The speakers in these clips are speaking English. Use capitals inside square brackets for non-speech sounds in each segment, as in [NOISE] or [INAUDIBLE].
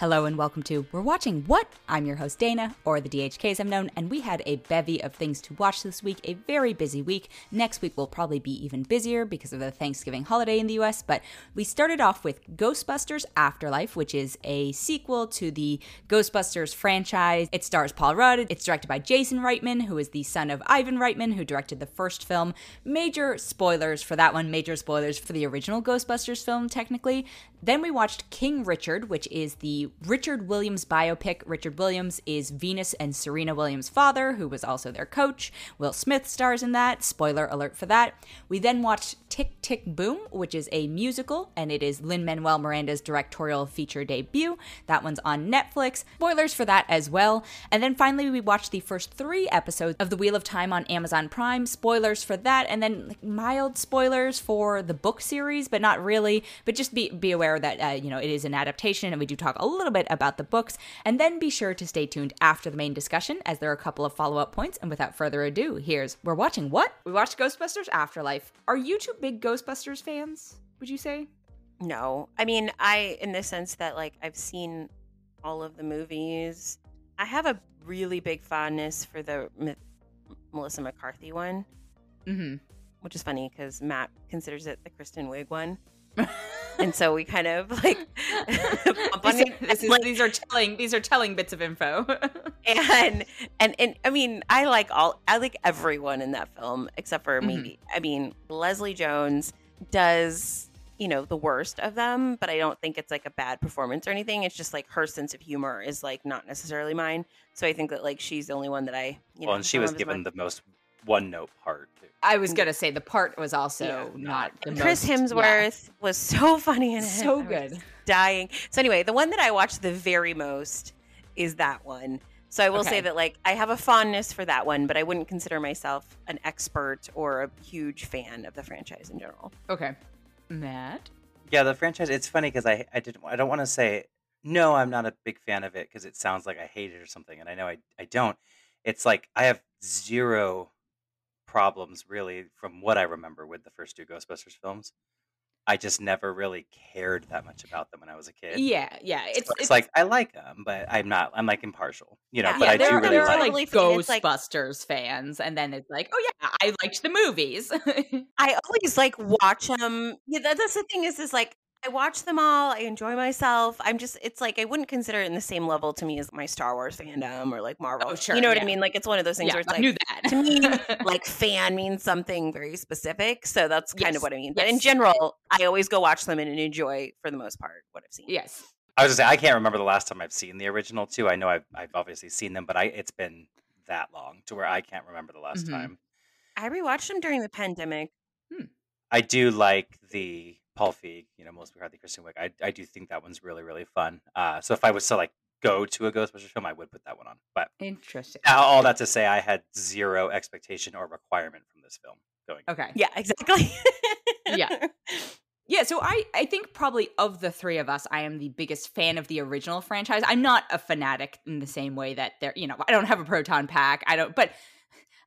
Hello and welcome to We're Watching What? I'm your host Dana, or the DHK as I'm known, and we had a bevy of things to watch this week, a very busy week. Next week will probably be even busier because of the Thanksgiving holiday in the US, but we started off with Ghostbusters Afterlife, which is a sequel to the Ghostbusters franchise. It stars Paul Rudd, it's directed by Jason Reitman, who is the son of Ivan Reitman, who directed the first film. Major spoilers for that one, major spoilers for the original Ghostbusters film, technically. Then we watched King Richard, which is the Richard Williams biopic. Richard Williams is Venus and Serena Williams' father, who was also their coach. Will Smith stars in that. Spoiler alert for that. We then watched Tick Tick Boom, which is a musical, and it is Lin Manuel Miranda's directorial feature debut. That one's on Netflix. Spoilers for that as well. And then finally, we watched the first three episodes of The Wheel of Time on Amazon Prime. Spoilers for that, and then like, mild spoilers for the book series, but not really. But just be be aware that uh, you know it is an adaptation, and we do talk a little bit about the books. And then be sure to stay tuned after the main discussion, as there are a couple of follow up points. And without further ado, here's we're watching what we watched Ghostbusters Afterlife. Are you two big Ghostbusters fans? Would you say? No. I mean, I, in the sense that, like, I've seen all of the movies. I have a really big fondness for the M- Melissa McCarthy one, Mm-hmm. which is funny because Matt considers it the Kristen Wiig one. [LAUGHS] and so we kind of like [LAUGHS] [LAUGHS] These, it, this is- like, these are telling these are telling bits of info. [LAUGHS] and and and I mean, I like all I like everyone in that film except for Mhm. maybe. I mean, Leslie Jones does you know the worst of them, but I don't think it's like a bad performance or anything. It's just like her sense of humor is like not necessarily mine. So I think that like she's the only one that I you know. well, and she was given the most one note part. Too. I was gonna say the part was also Yeah. not the Chris most, Hemsworth was so [LAUGHS] funny in yeah. it. so good. dying. So anyway, the one that I watched the very most is that one. So I will Okay. say that like I have a fondness for that one, but I wouldn't consider myself an expert or a huge fan of the franchise in general. Okay, Matt. Yeah, the franchise. It's funny because I I didn't I don't want to say no. I'm not a big fan of it because it sounds like I hate it or something, and I know I I don't. It's like I have zero problems really from what I remember with the first two Ghostbusters films. I just never really cared that much about them when I was a kid. Yeah, yeah. So It's it's, like I like them, but I'm not. I'm like impartial, you know. Yeah, but yeah, I there, do are- really there like. like- like Totally, it's like- Ghostbusters fans, and then it's like, oh yeah, I liked the movies. [LAUGHS] I always like watch them. Yeah, that, that's the thing is, is like I watch them all. I enjoy myself. I'm just, it's like I wouldn't consider it in the same level to me as my Star Wars fandom or like Marvel. Oh, sure, you know what yeah. I mean? Like it's one of those things yeah, where it's I like knew that. to me, [LAUGHS] like fan means something very specific. So that's kind Yes, of what I mean. But in general, I always go watch them and enjoy for the most part what I've seen. yes, I was gonna say I can't remember the last time I've seen the original two. I know I've I've obviously seen them, but I it's been that long to where I can't remember the last Mhm. time. I rewatched them during the pandemic. I do like the Paul Feig, you know, Melissa McCarthy, Kristen Wiig. I I do think that one's really really fun. Uh, so if I was to like go to a Ghostbusters film, I would put that one on. But interesting. now, all that to say, I had zero expectation or requirement from this film going. Okay, Yeah, exactly. Yeah. [LAUGHS] Yeah, so I I think probably of the three of us, I am the biggest fan of the original franchise. I'm not a fanatic in the same way that there, you know, I don't have a proton pack. I don't, but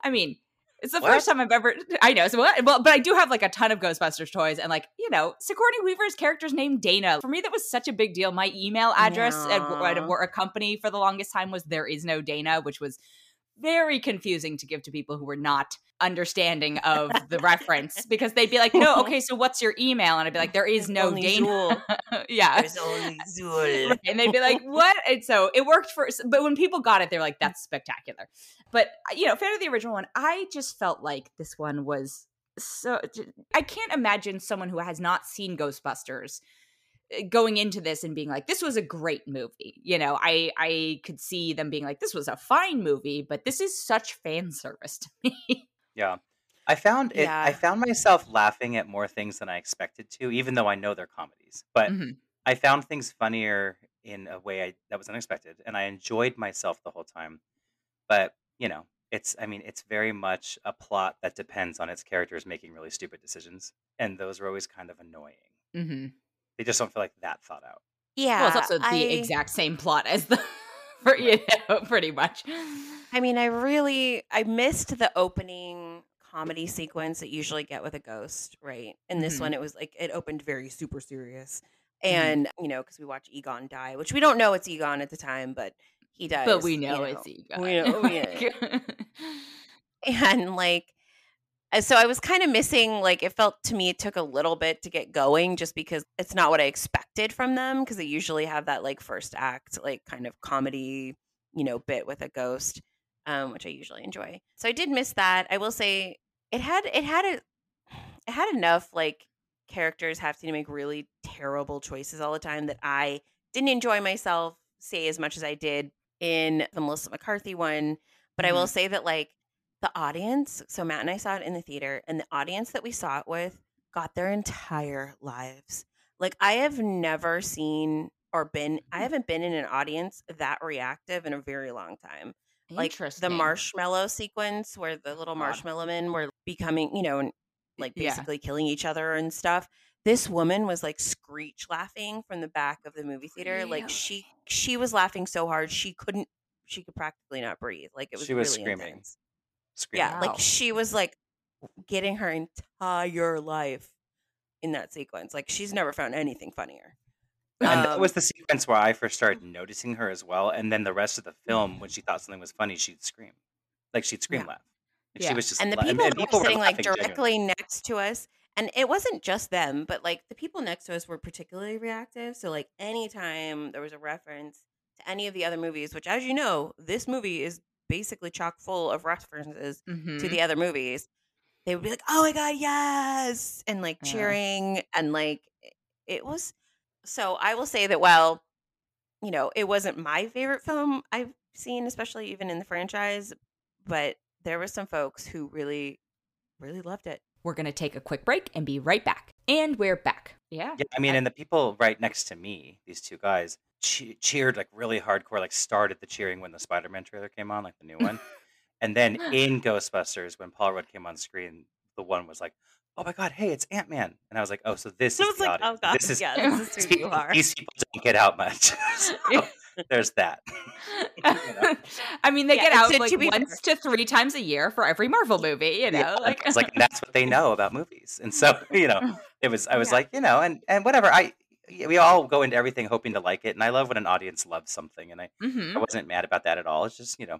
I mean, it's the What? first time I've ever. I know, so what? Well, but I do have like a ton of Ghostbusters toys, and like you know, Sigourney Weaver's character's named Dana. For me, that was such a big deal. My email address at, at a, Yeah. wor- a company for the longest time was there is no Dana, which was very confusing to give to people who were not understanding [LAUGHS] of the reference because they'd be like, "No, okay, so what's your email?" And I'd be like, "There is no Dana." [LAUGHS] Yeah. There's only Zuul. Right, and they'd be like, "What?" And so it worked for. But when people got it, they're like, "That's spectacular." But uh, you know, fan of the original one, I just felt like this one was so. I can't imagine someone who has not seen Ghostbusters going into this and being like, "This was a great movie." You know, I I could see them being like, "This was a fine movie," but this is such fan service to [LAUGHS] me. Yeah. I found it. I found myself laughing at more things than I expected to, even though I know they're comedies. But Mhm. I found things funnier in a way I, that was unexpected, and I enjoyed myself the whole time. But you know, it's I mean, it's very much a plot that depends on its characters making really stupid decisions, and those are always kind of annoying. Mm-hmm. They just don't feel like that thought out. Yeah. well, it's also the I- exact same plot as the, [LAUGHS] for you know, pretty much. I mean, I really I missed the opening comedy sequence that you usually get with a ghost, right? And this Mhm. one, it was like it opened very super serious. and you know because we watch Egon die, which we don't know it's Egon at the time, but he does. But we you know it's Egon. We know, [LAUGHS] yeah. and like so I was kind of missing like it felt to me it took a little bit to get going just because it's not what I expected from them because they usually have that like first act like kind of comedy, you know, bit with a ghost um which I usually enjoy. So I did miss that. I will say it had it had a it had enough like characters having to make really terrible choices all the time that I didn't enjoy myself say as much as I did in the Melissa McCarthy one, but I will Mhm. say that like the audience, so Matt and I saw it in the theater, and the audience that we saw it with got their entire lives. Like I have never seen or been I mm-hmm. haven't been in an audience that reactive in a very long time. Like the marshmallow sequence where the little God. marshmallow men were becoming, you know, like Yeah. basically killing each other and stuff. This woman was like screech laughing from the back of the movie theater. Like she she was laughing so hard she couldn't she could practically not breathe. Like it was She was really screaming. intense. Screaming. Yeah, like she was like getting her entire life in that sequence. Like she's never found anything funnier. And that Um, was the sequence where I first started noticing her as well. And then the rest of the film, when she thought something was funny, she'd scream. Like she'd scream Yeah. laugh. Like Yeah. She was just and the people that were were sitting like laughing genuinely. directly next to us and it wasn't just them but like the people next to us were particularly reactive so like anytime there was a reference to any of the other movies which as you know this movie is basically chock full of references to Mhm. the other movies they would be like oh my god yes and like Yeah. cheering and like it was so i will say that while you know it wasn't my favorite film i've seen especially even in the franchise but there were some folks who really really loved it We're going to take a quick break and be right back. And we're back. Yeah. Yeah, I mean, and the people right next to me, these two guys, che- cheered like really hardcore, like started the cheering when the Spider Man trailer came on, like the new one. [LAUGHS] and then in Ghostbusters, when Paul Rudd came on screen, the one was like, oh my God, hey, it's Ant Man. And I was like, oh, so this I is the like, oh god, This is, yeah, this is [LAUGHS] these who you people, are. these people don't get out much. [LAUGHS] So, there's that. [LAUGHS] [LAUGHS] I mean, they Yeah, get out like to be fair- once to three times a year for every Marvel movie, you know? Yeah, like, it's like that's what they know about movies. And so, [LAUGHS] you know, it was I was Yeah. like, you know, and and whatever. I we all go into everything hoping to like it, and I love when an audience loves something, and I Mhm. I wasn't mad about that at all. It's just, you know,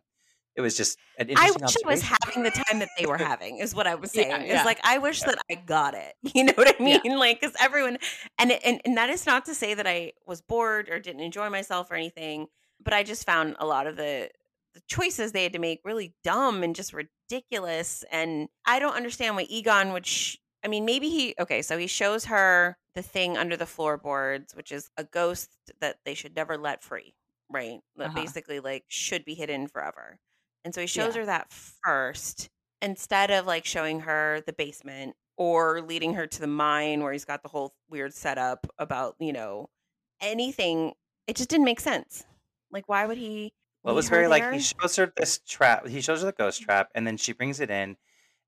it was just an I wish I was having the time that they were [LAUGHS] having, is what I was saying. yeah. It's like I wish that I got it. [LAUGHS] You know what I Yeah. mean? Like, because everyone, and, and and that is not to say that I was bored or didn't enjoy myself or anything, but I just found a lot of the the choices they had to make really dumb and just ridiculous. And I don't understand why Egon would. Sh- I mean, maybe he. Okay, so he shows her the thing under the floorboards, which is a ghost that they should never let free, right? That Uh-huh. basically like should be hidden forever. And so he shows Yeah. her that first instead of like showing her the basement or leading her to the mine where he's got the whole weird setup about, you know, anything. It just didn't make sense. Like, why would he? Well, it was very like he shows her this trap. He shows her the ghost trap, and then she brings it in,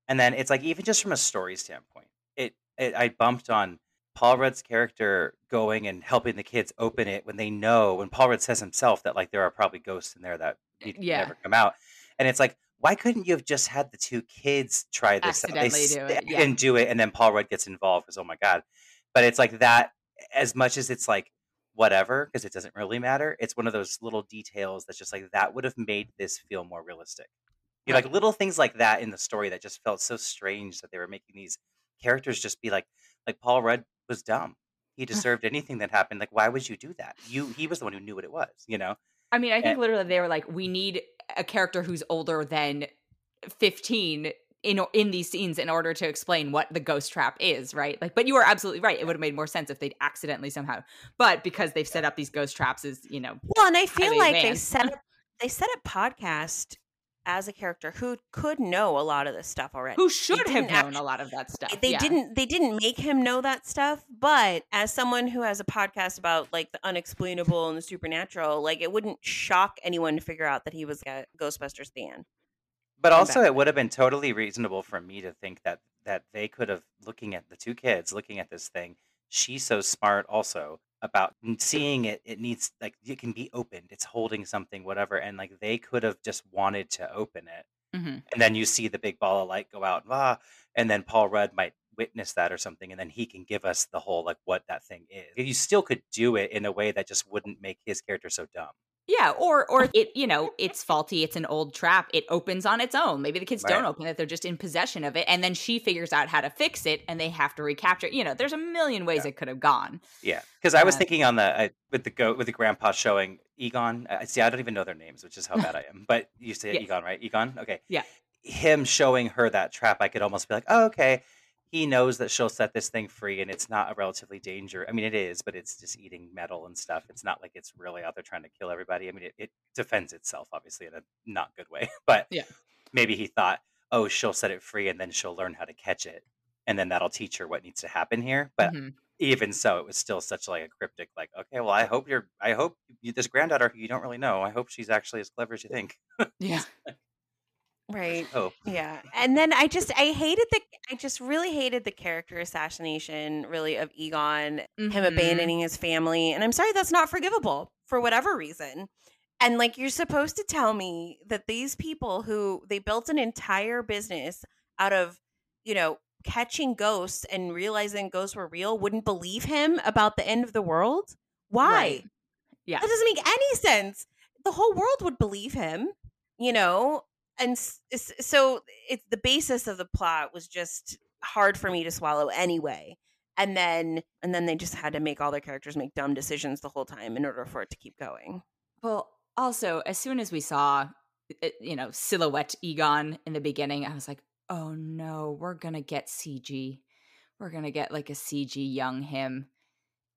and then it's like even just from a story standpoint, it, it I bumped on Paul Rudd's character going and helping the kids open it when they know when Paul Rudd says himself that like there are probably ghosts in there that eh, need to Yeah. never come out, and it's like why couldn't you have just had the two kids try this out? They do it, yeah. and do it, and then Paul Rudd gets involved because oh my god, but it's like that as much as it's like whatever because it doesn't really matter it's one of those little details that's just like that would have made this feel more realistic. You know, like little things like that in the story that just felt so strange that they were making these characters just be like like paul rudd was dumb. He deserved anything that happened like why would you do that? You he was the one who knew what it was you know? I mean, I eh think And- literally they were like, we need a character who's older than 15 in in these scenes in order to explain what the ghost trap is, right? Like, but you are absolutely right. It would have made more sense if they'd accidentally somehow. But because they've set up these ghost traps as, you know, Well, and I feel like they advanced. set up they set up podcast as a character who could know a lot of this stuff already. who should have known actu- a lot of that stuff. they Yeah. didn't they didn't make him know that stuff but as someone who has a podcast about like the unexplainable and the supernatural like it wouldn't shock anyone to figure out that he was a ghostbusters fan but also back. it would have been totally reasonable for me to think that that they could have looking at the two kids looking at this thing she's so smart also about seeing it it needs like it can be opened it's holding something whatever and like they could have just wanted to open it Mhm. and then you see the big ball of light go out ah, and then paul rudd might witness that or something, and then he can give us the whole like what that thing is. You still could do it in a way that just wouldn't make his character so dumb. Yeah, or or [LAUGHS] it you know it's faulty. It's an old trap. It opens on its own. Maybe the kids don't open it; they're just in possession of it, and then she figures out how to fix it, and they have to recapture. it. You know, there's a million ways Yeah. it could have gone. Yeah, because I was Uh, thinking on the uh, with the go with the grandpa showing Egon. I see. I don't even know their names, which is how bad I am. But you say [LAUGHS] Yes. Egon, right? Egon. Okay. Yeah. Him showing her that trap, I could almost be like, oh, okay. He knows that she'll set this thing free, and it's not a relatively danger. I mean, it is, but it's just eating metal and stuff. It's not like it's really out there trying to kill everybody. I mean, it, it defends itself, obviously, in a not good way. [LAUGHS] But Yeah. maybe he thought, oh, she'll set it free, and then she'll learn how to catch it, and then that'll teach her what needs to happen here. But Mhm. even so, it was still such like a cryptic, like, okay, well, I hope you're, I hope you, this granddaughter who you don't really know, I hope she's actually as clever as you think. Yeah, [LAUGHS] Right. Oh, Yeah. And then I just I hated the I just really hated the character assassination really of Egon, him Mhm. abandoning his family. And I'm sorry that's not forgivable for whatever reason. And like you're supposed to tell me that these people who they built an entire business out of, you know, catching ghosts and realizing ghosts were real wouldn't believe him about the end of the world? Why? Right. Yeah. That doesn't make any sense. The whole world would believe him, you know? And so it's the basis of the plot was just hard for me to swallow anyway. And then and then they just had to make all their characters make dumb decisions the whole time in order for it to keep going. Well, also, as soon as we saw, uh, you know, silhouette Egon in the beginning, I was like, oh no, we're gonna get CG. We're gonna get like a CG young him.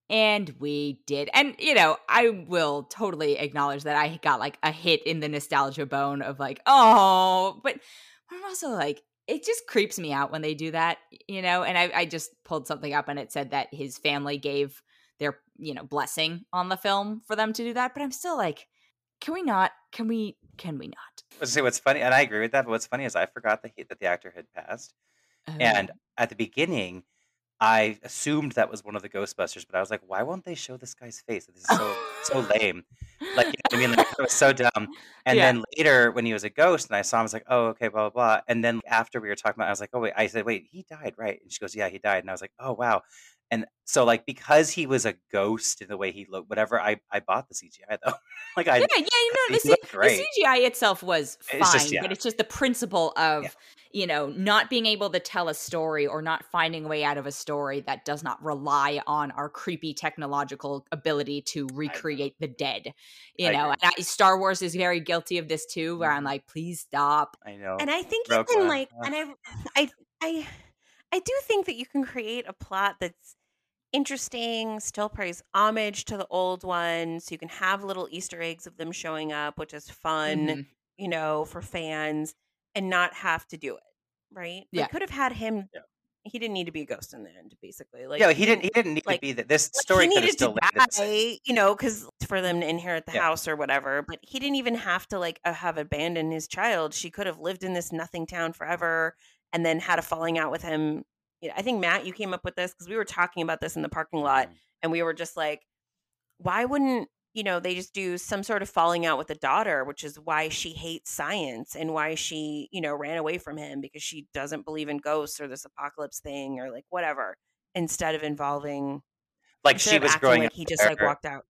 And we did. And, you know, I will totally acknowledge that I got like a hit in the nostalgia bone of like, oh, but I'm also like, it just creeps me out when they do that, you know? And I, I just pulled something up and it said that his family gave their, you know, blessing on the film for them to do that. But I'm still like, can we not? Can we? Can we not? let's see what's funny, and I agree with that. But what's funny is I forgot that he, that the actor had passed, and Um, at the beginning, I assumed that was one of the Ghostbusters, but I was like, why won't they show this guy's face? This is so so [LAUGHS] lame. Like, you know I mean, like, it was so dumb. And Yeah. then later, when he was a ghost, and I saw him, I was like, oh, okay, blah blah blah. And then after we were talking about, it, I was like, oh wait, I said, wait, he died, right? And she goes, yeah, he died. And I was like, oh wow. And so like because he was a ghost in the way he looked, whatever, I I bought the CGI though. [LAUGHS] like I yeah, yeah, you [LAUGHS] know, the, C- the. CGI itself was fine, It's just- yeah. but it's just the principle of, Yeah. You know, not being able to tell a story or not finding a way out of a story that does not rely on our creepy technological ability to recreate the dead. You I know, agree. and I, Star Wars is very guilty of this too, where I'm Mhm. like, please stop. I know. And I think Rogue you can One, like and I I I I do think that you can create a plot that's interesting, still pays homage to the old ones. You can have little Easter eggs of them showing up, which is fun. Mhm. you know, for fans and not have to do it, right? Yeah. Could have had him. Yeah. He didn't need to be a ghost in the end, basically. Like yeah, he didn't. He didn't need like- to be that. This like, story he could have still to landed the same. die, you know, because for them to inherit the Yeah. house or whatever. But he didn't even have to like uh, have abandoned his child. She could have lived in this nothing town forever, and then had a falling out with him. I think Matt, you came up with this because we were talking about this in the parking lot, Mhm. and we were just like, why wouldn't you know they just do some sort of falling out with the daughter which is why she hates science and why she you know ran away from him because she doesn't believe in ghosts or this apocalypse thing or like whatever instead of involving Like she was growing like up he just like walked out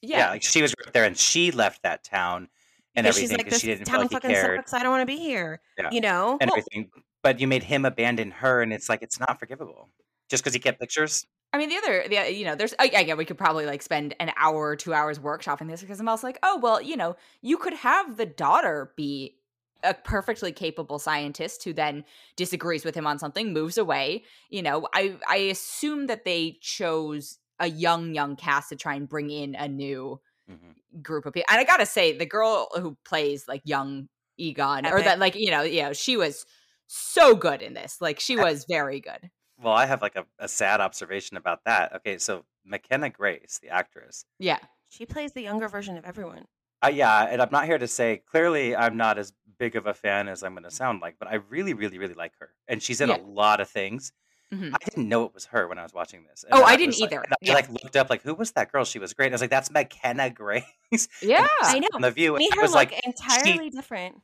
Yeah. Yeah. like she was right there, and she left that town and because everything she's like because she didn't feel town like he fucking cared sucks i don't want to be here Yeah. you know and Well- everything. But you made him abandon her, and it's like it's not forgivable just because he kept pictures. I mean, the other, the you know, there's uh, again, we could probably like spend an hour or two hours workshopping this because I'm also like, oh well, you know, you could have the daughter be a perfectly capable scientist who then disagrees with him on something, moves away. You know, I I assume that they chose a young young cast to try and bring in a new Mhm. group of people. And I gotta say, the girl who plays like young Egon, or that like you know, you know, she was so good in this. Like she was very good. Well, I have like a, a sad observation about that. Okay, so McKenna Grace, the actress. Yeah. she plays the younger version of everyone Uh, yeah, and I'm not here to say clearly I'm not as big of a fan as I'm going to sound like, but I really, really, really like her, and she's in Yeah. a lot of things. Mhm. I didn't know it was her when I was watching this. and Oh, then I didn't like- either. and I like looked up like who was that girl? She was great. And I was like, that's McKenna Grace. [LAUGHS] Yeah. I [LAUGHS] know. on the View. and made I her was look like, entirely different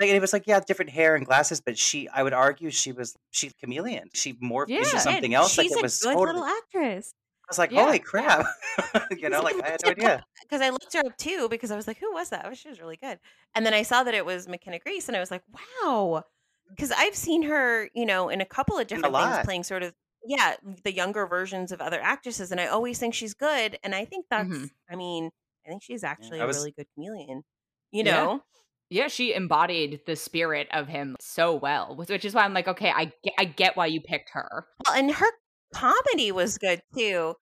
like it was like yeah, different hair and glasses, but she I would argue she was she chameleon. She morphed Yeah. into And something else. Like She's it a was good totally, little actress. I was like, Yeah. holy crap. [LAUGHS] you know, like I had no idea. Because I looked her up too because I was like, who was that? Oh, she was really good. And then I saw that it was McKenna Grace, and I was like, wow. Because I've seen her, you know, in a couple of different things, playing sort of yeah, the younger versions of other actresses, and I always think she's good. And I think that's, Mhm. I mean, I think she's actually a was- really good chameleon. You Yeah. know, Yeah, she embodied the spirit of him so well, which which is why I'm like, okay, I get, I get why you picked her. well, and her comedy was good too.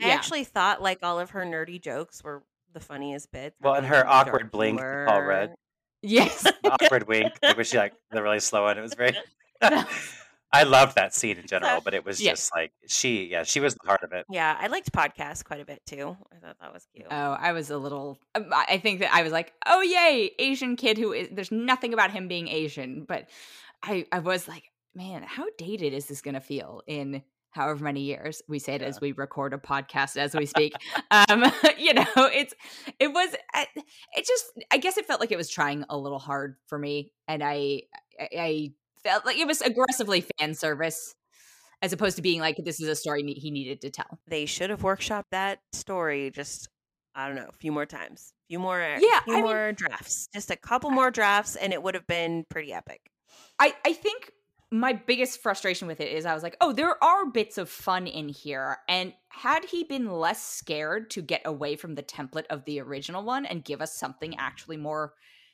I Yeah. actually thought like all of her nerdy jokes were the funniest bits. Well, had, and her awkward blink that Paul Rudd. Yes. Awkward wink, like, was she like the really slow one? It was very. [LAUGHS] I loved that scene in general, but it was Yeah. just like she, yeah, she was the heart of it. Yeah, I liked podcasts quite a bit too. I thought that was cute. Oh, I was a little. um, I I think that I was like, oh yay, Asian kid who is. There's nothing about him being Asian, but I I was like, man, how dated is this gonna feel in however many years? We say it as we record a podcast as we speak. um, [LAUGHS] you know, it's it was it just I guess it felt like it was trying a little hard for me, and I I, I felt like it was aggressively fan service. As opposed to being like, this is a story he needed to tell. They should have workshopped that story just I don't know, a few more times. A few more Yeah, few I mean- more drafts. Just a couple more drafts and it would have been pretty epic. I, I think my biggest frustration with it is I was like, oh, there are bits of fun in here. And had he been less scared to get away from the template of the original one and give us something actually more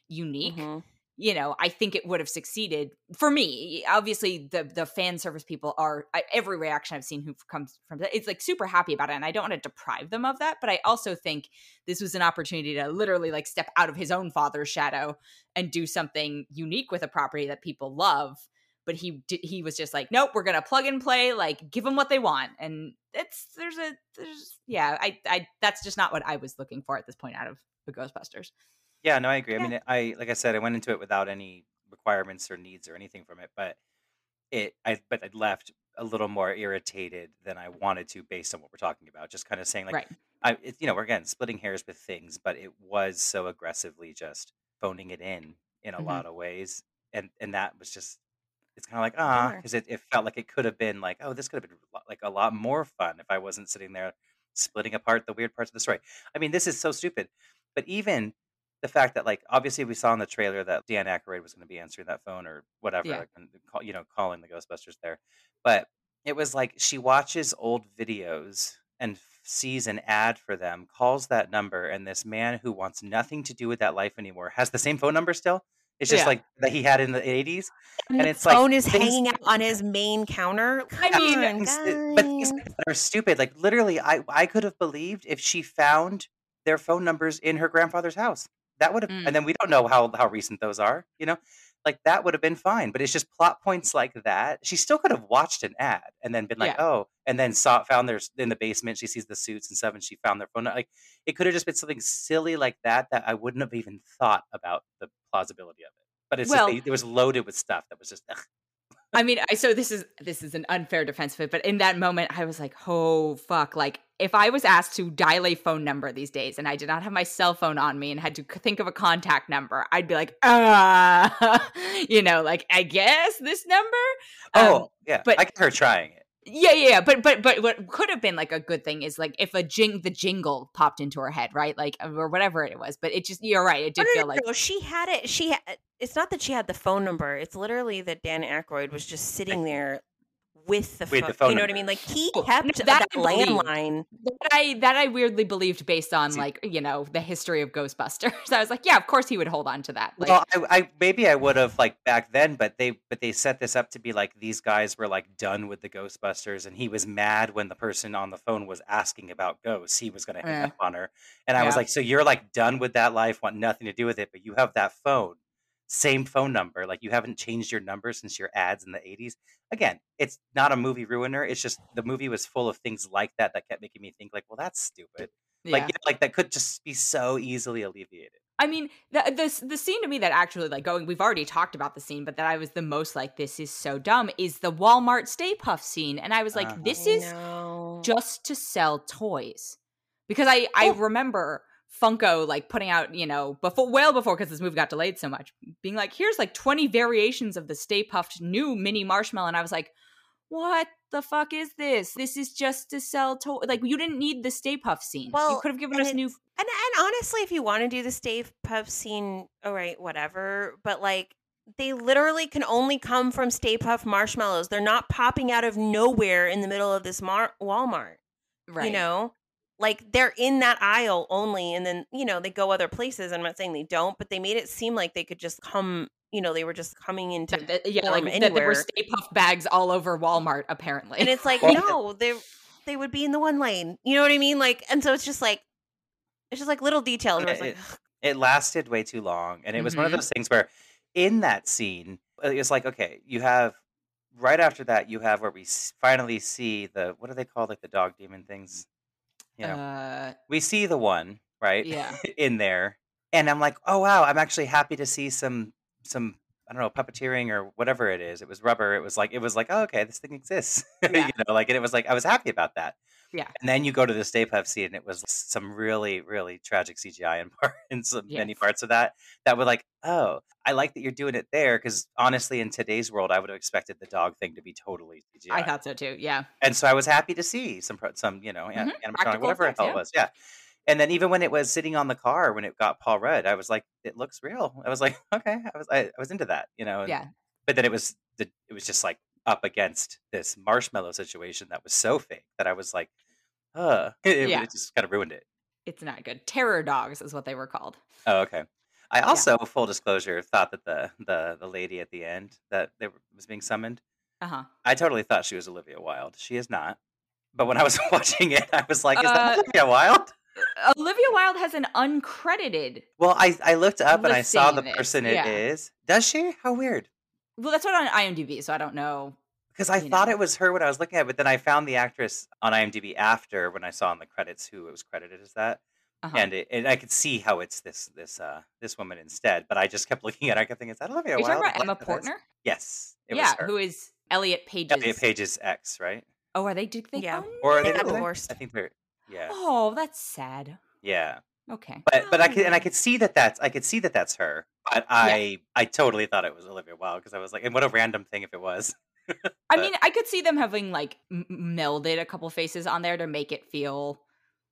unique, Mhm. You know, I think it would have succeeded for me. Obviously, the the fan service people are I, every reaction I've seen who comes from it's like super happy about it, and I don't want to deprive them of that. But I also think this was an opportunity to literally like step out of his own father's shadow and do something unique with a property that people love. But he he was just like, nope, we're gonna plug and play, like give them what they want, and it's there's a there's yeah, I I that's just not what I was looking for at this point out of the Ghostbusters. Yeah, no, I agree. Yeah. I mean, I like I said, I went into it without any requirements or needs or anything from it, but it, I, but I left a little more irritated than I wanted to, based on what we're talking about. Just kind of saying, like, right. I, it, you know, we're again splitting hairs with things, but it was so aggressively just phoning it in in a Mhm. lot of ways, and and that was just. It's kind of like ah, Sure. because it, it felt like it could have been like oh this could have been lo- like a lot more fun if I wasn't sitting there splitting apart the weird parts of the story. I mean this is so stupid, but even the fact that like obviously we saw in the trailer that Dan Aykroyd was going to be answering that phone or whatever, Yeah. like, and call, you know, calling the Ghostbusters there, but it was like she watches old videos and sees an ad for them, calls that number, and this man who wants nothing to do with that life anymore has the same phone number still. It's just Yeah. like that he had in the eighties, And, and the it's like phone is things- hanging out on [LAUGHS] his main counter. I Come mean, on, things but things guys. that are stupid. Like literally, I I could have believed if she found their phone numbers in her grandfather's house. That would have, Mm. and then we don't know how how recent those are. You know, like that would have been fine. But it's just plot points like that. She still could have watched an ad and then been like, Yeah. oh, and then saw found there's in the basement. She sees the suits and stuff, and she found their phone. Like it could have just been something silly like that that I wouldn't have even thought about the plausibility of it. But it's Well- just, it was loaded with stuff that was just. ugh. I mean, I so this is this is an unfair defense of it, but in that moment, I was like, "Oh fuck!" Like, if I was asked to dial a phone number these days, and I did not have my cell phone on me and had to think of a contact number, I'd be like, "Ah," [LAUGHS] you know, like I guess this number. Um, Oh yeah, but- I get her trying it. Yeah, yeah, yeah. But but but what could have been like a good thing is like if a jing the jingle popped into her head, right? Like uh, or whatever it was. But it just you're right. It did No, feel no, like no, she had it. She. Ha- it's not that she had the phone number. It's literally that Dan Aykroyd was just sitting there with the With phone. the phone you know what I mean? Like he kept that, that landline. that I that I weirdly believed based on See- like you know the history of Ghostbusters. [LAUGHS] I was like, yeah, of course he would hold on to that. Like, well, I, I maybe I would have like back then, but they but they set this up to be like these guys were like done with the Ghostbusters, and he was mad when the person on the phone was asking about ghosts. He was going to hang Eh. up on her, and I was like, so you're like done with that life, want nothing to do with it, but you have that phone, same phone number, like you haven't changed your number since your ads in the '80s. Again, it's not a movie ruiner. It's just the movie was full of things like that that kept making me think like, well, that's stupid. yeah. Like you know, like that could just be so easily alleviated. I mean, the, the the scene to me that actually like going. We've already talked about the scene, but that I was the most like, this is so dumb. Is the Walmart Stay Puft scene, and I was like, Uh-huh. this I is know. just to sell toys because I I Oh. remember Funko like putting out, you know, before well before because this movie got delayed so much, being like, here's like 20 variations of the Stay Puft new mini marshmallow. And I was like, what the fuck is this? This is just to sell to like you didn't need the Stay Puft scene. Well, you could have given us new And and honestly, if you want to do the Stay Puft scene, all right, whatever. But like, they literally can only come from Stay Puft marshmallows. They're not popping out of nowhere in the middle of this mar- Walmart. right. You know, like they're in that aisle only, and then you know they go other places. I'm not saying they don't, but they made it seem like they could just come. You know, they were just coming into. That- that- yeah, like form that there were. Stay Puft bags all over Walmart, apparently. and it's [LAUGHS] like Well- no, they they would be in the one lane. You know what I mean? Like, and so it's just like. It's just like little details. Where it's like, it lasted way too long and it was one of Mhm. those things where in that scene uh, it's like okay you have right after that you have where we finally see the what do they call like the dog demon things you know uh, we see the one right yeah. [LAUGHS] in there and i'm like oh wow i'm actually happy to see some some i don't know puppeteering or whatever it is it was rubber it was like it was like oh, okay this thing exists [LAUGHS] Yeah. you know like and it was like i was happy about that Yeah. and then you go to the Stay Puft scene, and it was some really, really tragic CGI in [LAUGHS] part in some many parts of that. That were like, oh, I like that you're doing it there because honestly, in today's world, I would have expected the dog thing to be totally CGI. I thought so too. Yeah. and so I was happy to see some, some, you know, Mhm. animatronic, Practical whatever effects, hell yeah. it was, yeah. And then even when it was sitting on the car when it got Paul Rudd, I was like, it looks real. I was like, [LAUGHS] okay, I was, I, I was into that, you know. Yeah. But then it was the, it was just like up against this marshmallow situation that was so fake that I was like, uh, [LAUGHS] it, Yeah. it just kind of ruined it. It's not good. Terror dogs is what they were called. Oh, okay. I also, full disclosure, thought that the the the lady at the end that they were, was being summoned, Uh huh. I totally thought she was Olivia Wilde. She is not. But when I was [LAUGHS] watching it, I was like, "Is Uh, that Olivia Wilde?" Olivia Wilde has an uncredited. Well, I I looked up and I saw the person it yeah. is. Does she? How weird. Well, that's what on IMDb, so I don't know. Because I thought know. it was her when I was looking at it, but then I found the actress on IMDb after when I saw in the credits who it was credited as that. Uh-huh. and it, and I could see how it's this this uh this woman instead. But I just kept [LAUGHS] looking at her. I kept thinking, is that Olivia Are you Wilde? talking about Emma the Portner? Yes, it yeah, was her. who is Elliot Page's? Elliot Page's ex, right? Oh, are they? Did they? Yeah. Oh, Or are They they divorced. I think they're yeah, oh, that's sad. yeah. Okay. But but I could and I um could see that that's I could see that that's her. But I I totally thought it was Olivia Wilde because I was like, and what a random thing if it was. [LAUGHS] I mean, I could see them having like m- melded a couple faces on there to make it feel,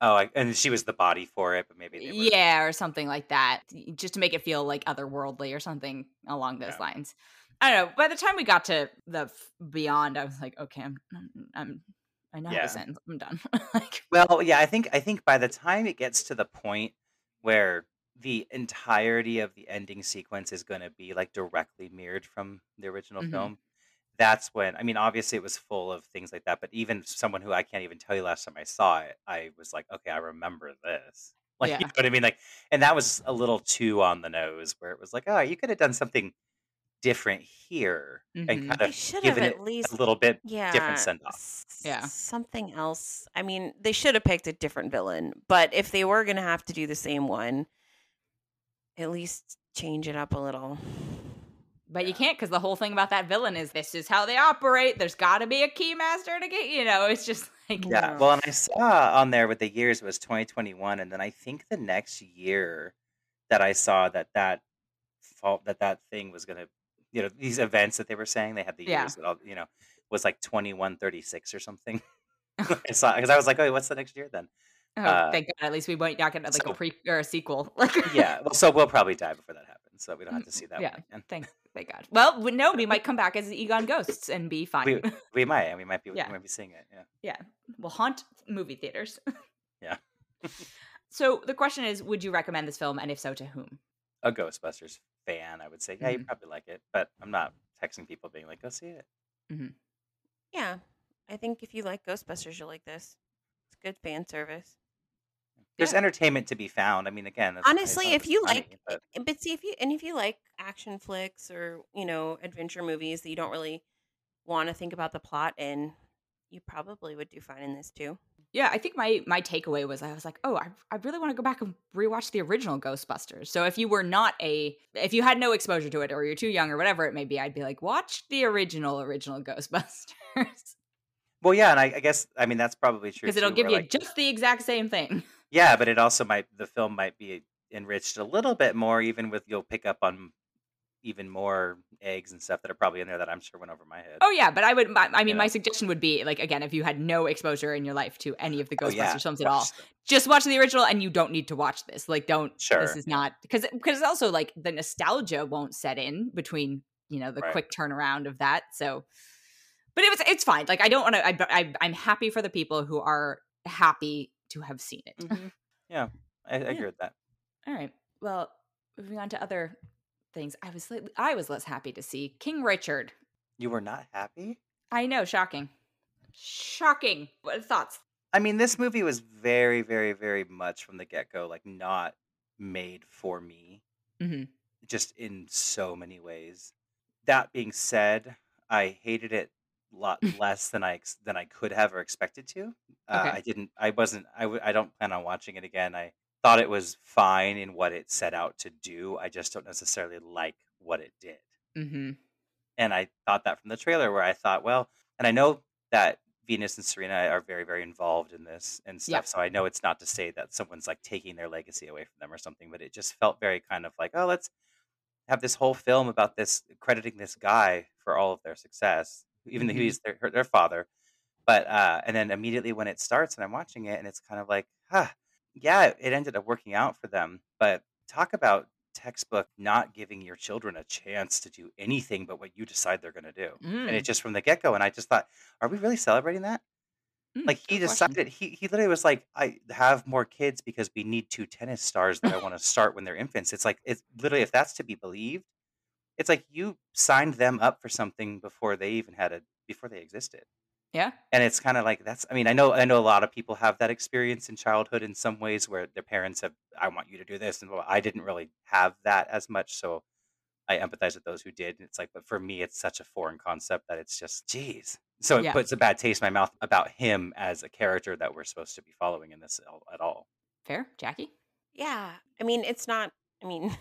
Oh, I, and she was the body for it, but maybe they yeah, or something like that, just to make it feel like otherworldly or something along those Yeah. lines. I don't know. By the time we got to the f- beyond, I was like, okay, I'm, I'm I know Yeah. this ends. I'm done. [LAUGHS] like, Well, yeah, I think I think by the time it gets to the point where the entirety of the ending sequence is going to be like directly mirrored from the original Mhm. film, that's when I mean, obviously it was full of things like that, but even someone who I can't even tell you last time I saw it, I was like, okay, I remember this. [LAUGHS] Like, Yeah. you know what I mean? Like, and that was a little too on the nose, where it was like, oh, you could have done something different here Mhm. and kind They of should have given at it least a little bit yeah send-off. s- Yeah. something else i mean they should have picked a different villain but if they were gonna have to do the same one at least change it up a little but you Yeah. can't because the whole thing about that villain is this is how they operate. There's got to be a keymaster to get, you know, it's just [LAUGHS] like, Yeah. Yeah. Well, and I saw on there with the years was 2021, and then I think the next year that I saw that that fault that that thing was gonna, you know, these events that they were saying they had the Yeah. years that all, you know, was like 2136 or something. [LAUGHS] [LAUGHS] I saw because I was like, oh, what's the next year then? oh, Uh, thank God. At least we might not get like so- a pre or a sequel. [LAUGHS] Like, Yeah. Well, so we'll probably die before that happens, so we don't have to see that yeah. one thank, thank God. Well, we- no, we might come back as Egon ghosts and be fine. We we might, and we might be Yeah. we might be seeing it. Yeah. yeah, we'll haunt movie theaters. Yeah. so the question is, would you recommend this film, and if so, to whom? A Ghostbusters fan, I would say, yeah, you Mhm. probably like it, but I'm not texting people being like, go see it. yeah i think if you like ghostbusters you'll like this it's good fan service There's Yeah. entertainment to be found. I mean, again, it's- it's honestly if you funny, like but- but see if you and if you like action flicks or you know adventure movies that you don't really want to think about the plot in you probably would do fine in this too Yeah, I think my my takeaway was I was like, oh, I, I really want to go back and rewatch the original Ghostbusters. So if you were not a if you had no exposure to it or you're too young or whatever it may be, I'd be like, watch the original original [LAUGHS] Ghostbusters well, yeah, and I, I guess I mean that's probably true because it'll too, give you like, just the exact same thing. Yeah, but it also might the film might be enriched a little bit more, even with you'll pick up on even more eggs and stuff that are probably in there that I'm sure went over my head. Oh yeah, but I would. I mean, Yeah. my suggestion would be like again, if you had no exposure in your life to any of the Oh, Ghostbusters yeah, films at all, them. just watch the original, and you don't need to watch this. Like, don't. Sure. This is not because because also like the nostalgia won't set in between you know the Right. quick turnaround of that. So, but it was it's fine. Like I don't want to. I, I I'm happy for the people who are happy to have seen it. Mhm. I, I [LAUGHS] agree with that. All right. Well, moving on to other things. I was I was less happy to see King Richard. You were not happy? I know, shocking, shocking. What thoughts? I mean, this movie was very, very, very much from the get go, like not made for me, hmm just in so many ways. That being said, I hated it a lot [LAUGHS] less than I than I could have or expected to. Uh, Okay. I didn't. I wasn't. I w- I don't plan on watching it again. I thought it was fine in what it set out to do. I just don't necessarily like what it did. hmm and I thought that from the trailer where I thought, well, and I know that Venus and Serena are very, very involved in this and stuff. So I know it's not to say that someone's like taking their legacy away from them or something, but it just felt very kind of like, oh, let's have this whole film about this crediting this guy for all of their success, even though Mhm. he's their their father. But uh, and then immediately when it starts and I'm watching it and it's kind of like, huh, yeah, it ended up working out for them. But talk about textbook not giving your children a chance to do anything but what you decide they're going to do. And Mm. it just from the get go. And I just thought, are we really celebrating that? Mm, Like he question. decided, he, he literally was like, I have more kids because we need two tennis stars that I want to [LAUGHS] start when they're infants. It's like, it's literally, if that's to be believed, it's like you signed them up for something before they even had a, before they existed Yeah. and it's kind of like that's i mean i know i know a lot of people have that experience in childhood in some ways where their parents have i want you to do this and blah, blah. i didn't really have that as much so i empathize with those who did and it's like but for me it's such a foreign concept that it's just geez so it Yeah. puts a bad taste in my mouth about him as a character that we're supposed to be following in this at all Fair, Jacque. Yeah. I mean, it's not, I mean,